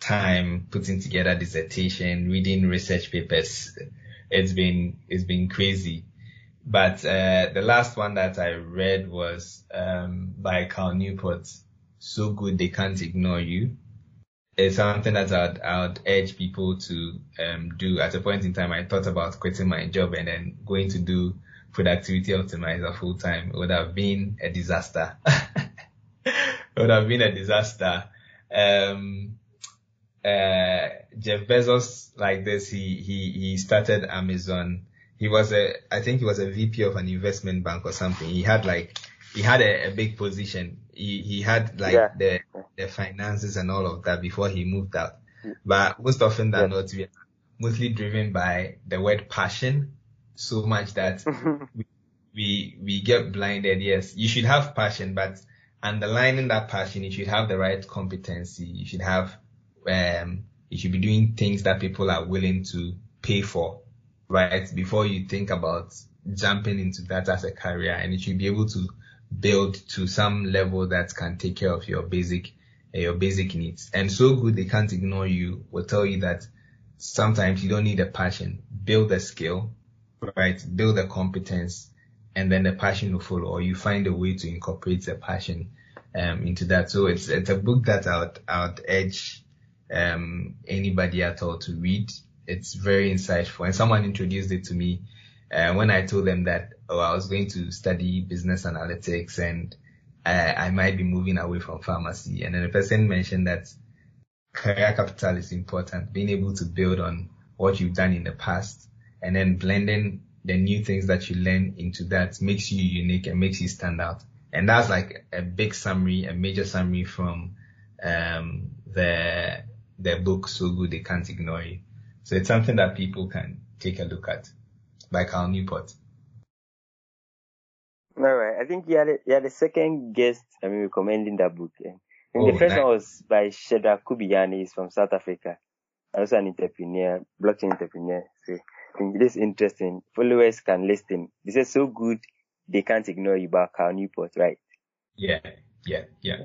time putting together dissertation, reading research papers. It's been, it's been crazy. But, uh, the last one that I read was, um, by Cal Newport. So good they can't ignore you. It's something that I'd, I'd urge people to, um, do. At a point in time, I thought about quitting my job and then going to do productivity optimizer full time, it would have been a disaster. it would have been a disaster. Um, uh, Jeff Bezos, like this, he, he, he started Amazon. He was a, I think he was a VP of an investment bank or something. He had like, he had a, a big position. He, he had like yeah. the, the finances and all of that before he moved out. But most often than yeah. not, we are mostly driven by the word passion so much that we, we, we get blinded. Yes, you should have passion, but underlining that passion, you should have the right competency. You should have, um, you should be doing things that people are willing to pay for, right? Before you think about jumping into that as a career and you should be able to build to some level that can take care of your basic, uh, your basic needs. And so good they can't ignore you will tell you that sometimes you don't need a passion. Build a skill, right? Build the competence and then the passion will follow or you find a way to incorporate the passion um, into that. So it's it's a book that I would, would urge um, anybody at all to read. It's very insightful. And someone introduced it to me uh, when I told them that oh I was going to study business analytics and I, I might be moving away from pharmacy. And then the person mentioned that career capital is important, being able to build on what you've done in the past and then blending the new things that you learn into that makes you unique and makes you stand out. And that's like a big summary, a major summary from um, the the book So Good They Can't Ignore You. So it's something that people can take a look at by Cal Newport. All right. I think you had, a, you had a second guest, I mean, recommending that book. And Oh, the first nice. one was by Shedra Kubiyani. He's from South Africa. Also an entrepreneur, blockchain entrepreneur. So think this is interesting. Followers can listen. This is so good. They can't ignore you by Cal Newport, right? Yeah, yeah, yeah.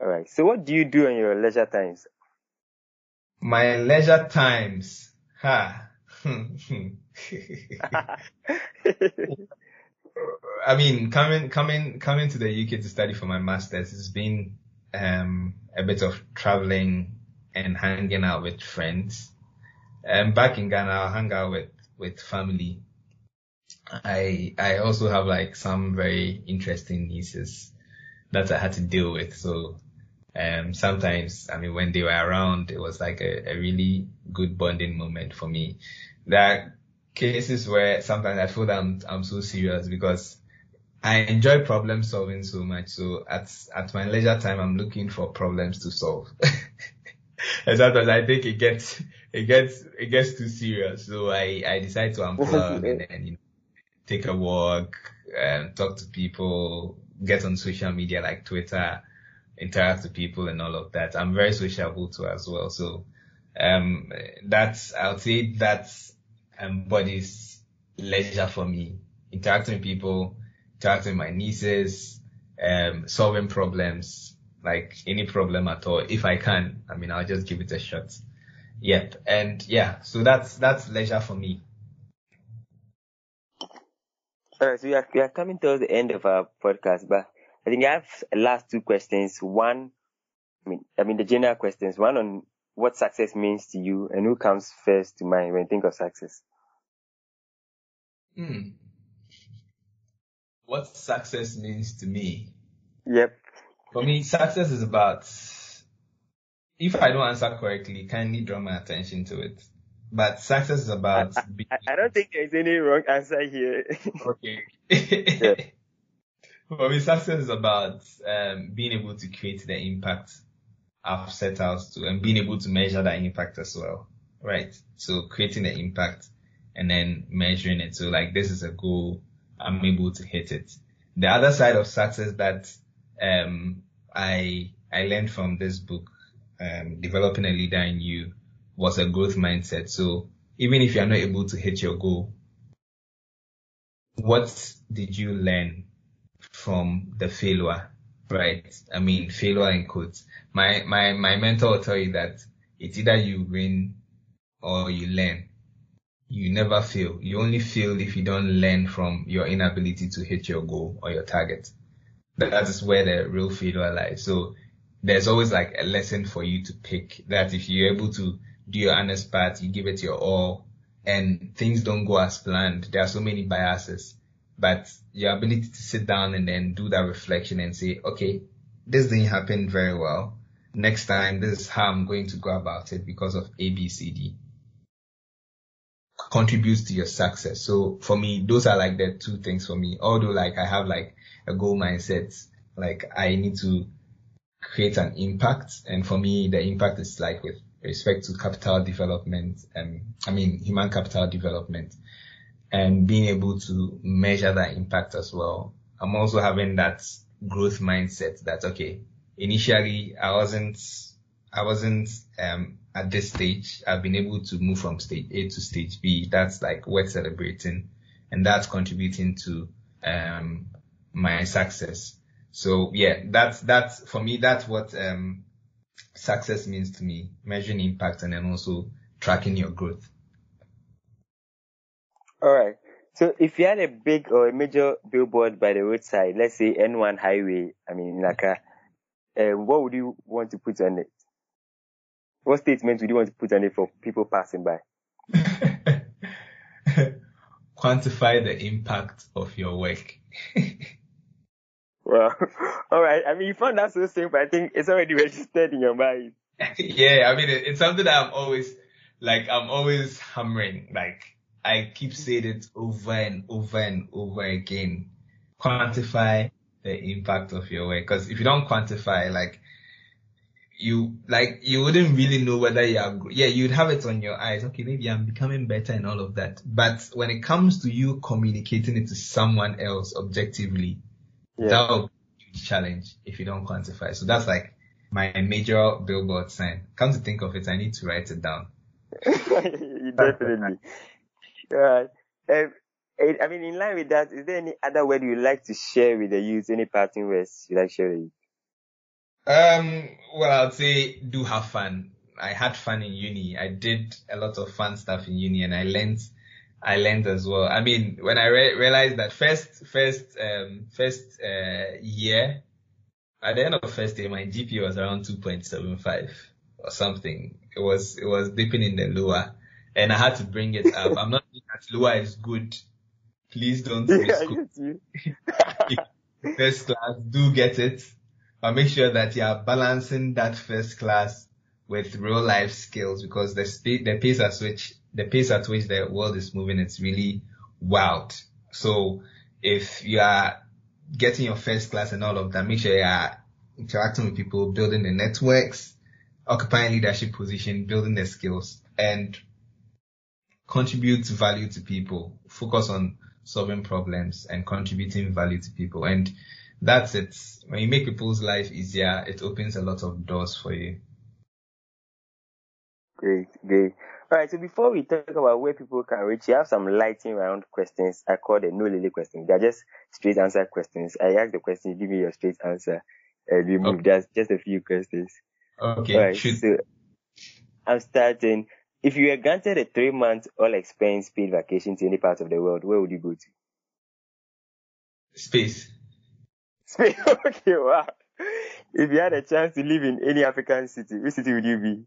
All right. So what do you do in your leisure times? My leisure times, ha. I mean, coming coming coming to the UK to study for my masters, it's been um, a bit of traveling and hanging out with friends. Um, back in Ghana, I'll hang out with with family. I I also have like some very interesting nieces that I had to deal with. So um, sometimes, I mean, when they were around, it was like a, a really good bonding moment for me. There are cases where sometimes I feel that I'm, I'm so serious because I enjoy problem solving so much. So at, at my leisure time, I'm looking for problems to solve. and sometimes I think it gets, it gets, it gets too serious. So I, I decide to unplug and then, you know, take a walk, um, talk to people, get on social media like Twitter, interact with people and all of that. I'm very sociable too as well. So, um, that's, I'll say that's embodies leisure for me. Interacting with people, interacting with my nieces, um, solving problems, like any problem at all. If I can, I mean, I'll just give it a shot. Yep. And yeah, so that's, that's leisure for me. All right. So we are, we are coming towards the end of our podcast, but I think I have last two questions. One, I mean, I mean the general questions. One on what success means to you and who comes first to mind when you think of success. Hmm. What success means to me? Yep. For me, success is about, if I don't answer correctly, kindly draw my attention to it. But success is about being, I, I don't think there's any wrong answer here. okay. For me, success is about um, being able to create the impact I've set out to and being able to measure that impact as well. Right. So creating the impact and then measuring it. So like this is a goal. I'm able to hit it. The other side of success that um, I I learned from this book, um, developing a leader in you, was a growth mindset. So even if you are not able to hit your goal, what did you learn from the failure? Right? I mean, failure in quotes. My my my mentor will tell you that it's either you win or you learn you never fail. You only fail if you don't learn from your inability to hit your goal or your target. That is where the real failure lies. So there's always like a lesson for you to pick that if you're able to do your honest part, you give it your all and things don't go as planned. There are so many biases, but your ability to sit down and then do that reflection and say, okay, this didn't happen very well. Next time, this is how I'm going to go about it because of A, B, C, D contributes to your success. So for me, those are like the two things for me. Although like I have like a goal mindset, like I need to create an impact. And for me, the impact is like with respect to capital development and I mean human capital development and being able to measure that impact as well. I'm also having that growth mindset that okay, initially I wasn't I wasn't um at this stage. I've been able to move from stage A to stage B. That's like worth celebrating and that's contributing to, um, my success. So yeah, that's, that's for me, that's what, um, success means to me, measuring impact and then also tracking your growth. All right. So if you had a big or a major billboard by the roadside, let's say N1 highway, I mean, in Accra, uh, what would you want to put on it? What statement would you want to put on it for people passing by? Quantify the impact of your work. well, all right. I mean, you found that so simple. I think it's already registered in your mind. yeah, I mean, it, it's something that I'm always like, I'm always hammering. Like, I keep saying it over and over and over again. Quantify the impact of your work. Cause if you don't quantify, like, you, like, you wouldn't really know whether you are, yeah, you'd have it on your eyes. Okay, maybe I'm becoming better and all of that. But when it comes to you communicating it to someone else objectively, yeah. that will be a huge challenge if you don't quantify. So that's like my major billboard sign. Come to think of it, I need to write it down. Definitely. Right. Um, I mean, in line with that, is there any other word you'd like to share with the youth? Any parting words you'd like to share? Um, well, I'd say do have fun. I had fun in uni. I did a lot of fun stuff in uni and I learned, I learned as well. I mean, when I re- realized that first, first, um, first, uh, year, at the end of first year, my GPA was around 2.75 or something. It was, it was dipping in the lower and I had to bring it up. I'm not saying that lower is good. Please don't yeah, first class, do get it. But make sure that you are balancing that first class with real life skills because the speed, the pace at which, the pace at which the world is moving, it's really wild. So if you are getting your first class and all of that, make sure you are interacting with people, building the networks, occupying leadership position, building the skills and contribute value to people, focus on solving problems and contributing value to people. And that's it. When you make people's life easier, it opens a lot of doors for you. Great, great. All right. So before we talk about where people can reach, you have some lighting round questions. I call them no lily questions. They're just straight answer questions. I ask the question, give me your straight answer, and we move. Okay. Just a few questions. Okay. All right. So I'm starting. If you were granted a three month all expense paid vacation to any part of the world, where would you go to? Space. Space. okay, wow. If you had a chance to live in any African city, which city would you be?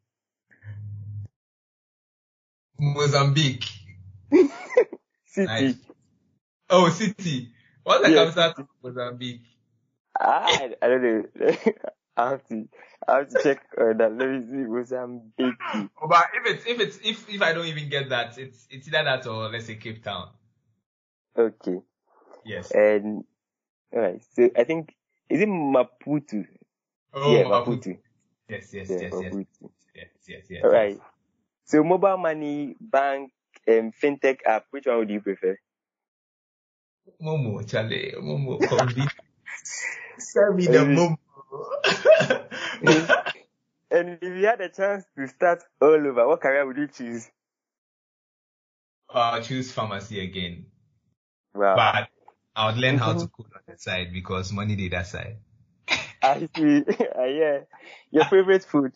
Mozambique. city. Nice. Oh, city. What's the yes. capital of Mozambique? Ah, I, I don't know. I have to, I have to check uh, that. Let me see Mozambique. Oh, but if it's if it's if if I don't even get that, it's it's either that or let's say Cape Town. Okay. Yes. And alright, so I think is it Maputo? Oh, yeah, Maputo. Maputo. Yes, yes, yeah, yes, Maputo. yes, yes, yes, yes. All right. So mobile money, bank, um, fintech app. Which one would you prefer? Momo, Charlie, Momo, Send me the Momo. and if you had a chance to start all over, what career would you choose? I'll choose pharmacy again. Wow. But I would learn how to cook on the side because money did that side. I see. uh, yeah. Your favorite food?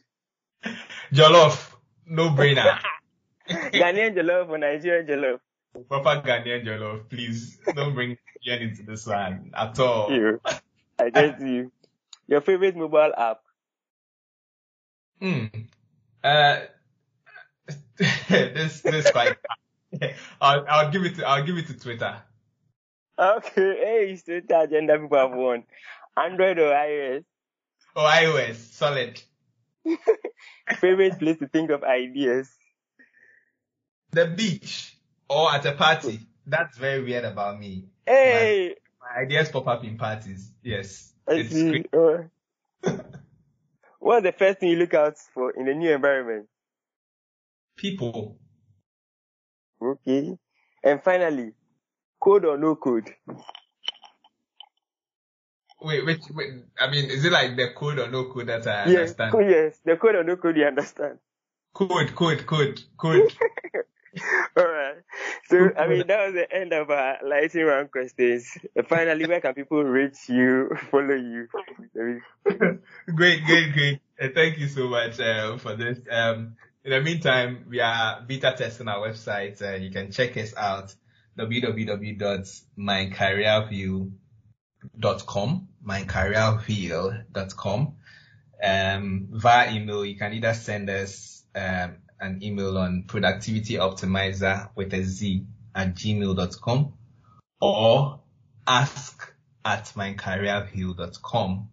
Jollof. No brainer. Ghanaian jollof or Nigerian jollof? Proper Ghanaian jollof, please. Don't bring Nigerian into this one at all. You. I get you. Your favorite mobile app? Hmm. Uh, this this quite. I'll I'll give it to I'll give it to Twitter. Okay, hey, it's Twitter agenda people have won. Android or iOS? Oh, iOS, solid. favorite place to think of ideas? The beach or at a party. That's very weird about me. Hey, my, my ideas pop up in parties. Yes. I see. Uh, what's the first thing you look out for in a new environment? People. Okay. And finally, code or no code? Wait, wait, wait. I mean, is it like the code or no code that I yes, understand? Yes, the code or no code you understand. Code, code, code, code. All right. So, I mean, that was the end of our lightning round questions. Finally, where can people reach you, follow you? great, great, great. Uh, thank you so much uh, for this. Um, in the meantime, we are beta testing our website. Uh, you can check us out www.mycareerwheel.com, mycareerwheel.com. Um, via email, you can either send us um, an email on productivityoptimizer with a Z at gmail.com or ask at mycareerwheel.com.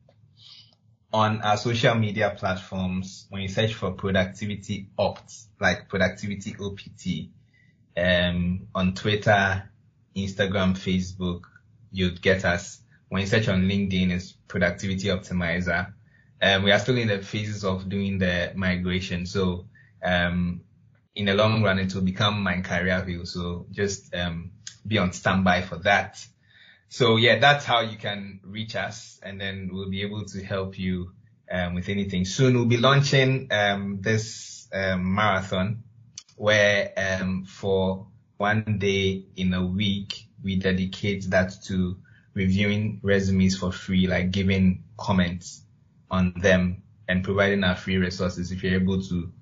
On our social media platforms, when you search for productivity opt, like productivity OPT, um, on Twitter, Instagram, Facebook, you'd get us. When you search on LinkedIn, it's productivity optimizer. Um, we are still in the phases of doing the migration. So um, in the long run, it will become my Career Wheel. So just um, be on standby for that. So yeah, that's how you can reach us, and then we'll be able to help you um, with anything. Soon we'll be launching um, this um, marathon, where um, for one day in a week we dedicate that to reviewing resumes for free, like giving comments on them and providing our free resources. If you're able to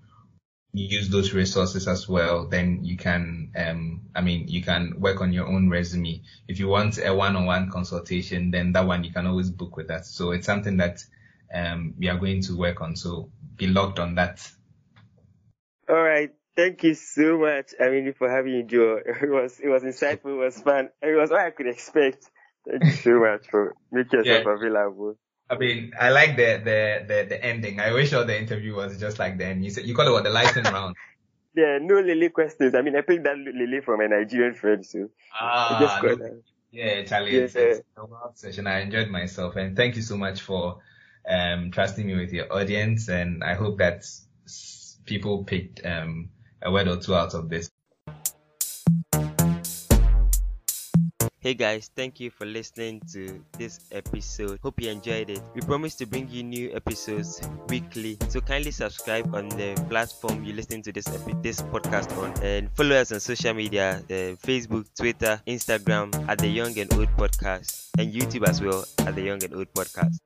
use those resources as well, then you can, um, I mean, you can work on your own resume. If you want a one-on-one consultation, then that one you can always book with us. So it's something that, um, we are going to work on. So be locked on that. All right. Thank you so much, I mean, for having you. It was, it was insightful. It was fun. It was what I could expect. Thank you so much for making yourself yeah. available. I mean, I like the, the, the, the ending. I wish all the interview was just like the end. You said, you call it what, the lightning round? Yeah, no Lily questions. I mean, I picked that Lily from a Nigerian friend, so. Ah, no, yeah, Charlie, yeah. It's, it's a wild session. I enjoyed myself and thank you so much for, um, trusting me with your audience. And I hope that people picked, um, a word or two out of this. Hey guys, thank you for listening to this episode. Hope you enjoyed it. We promise to bring you new episodes weekly, so kindly subscribe on the platform you're listening to this epi- this podcast on, and follow us on social media: uh, Facebook, Twitter, Instagram at the Young and Old Podcast, and YouTube as well at the Young and Old Podcast.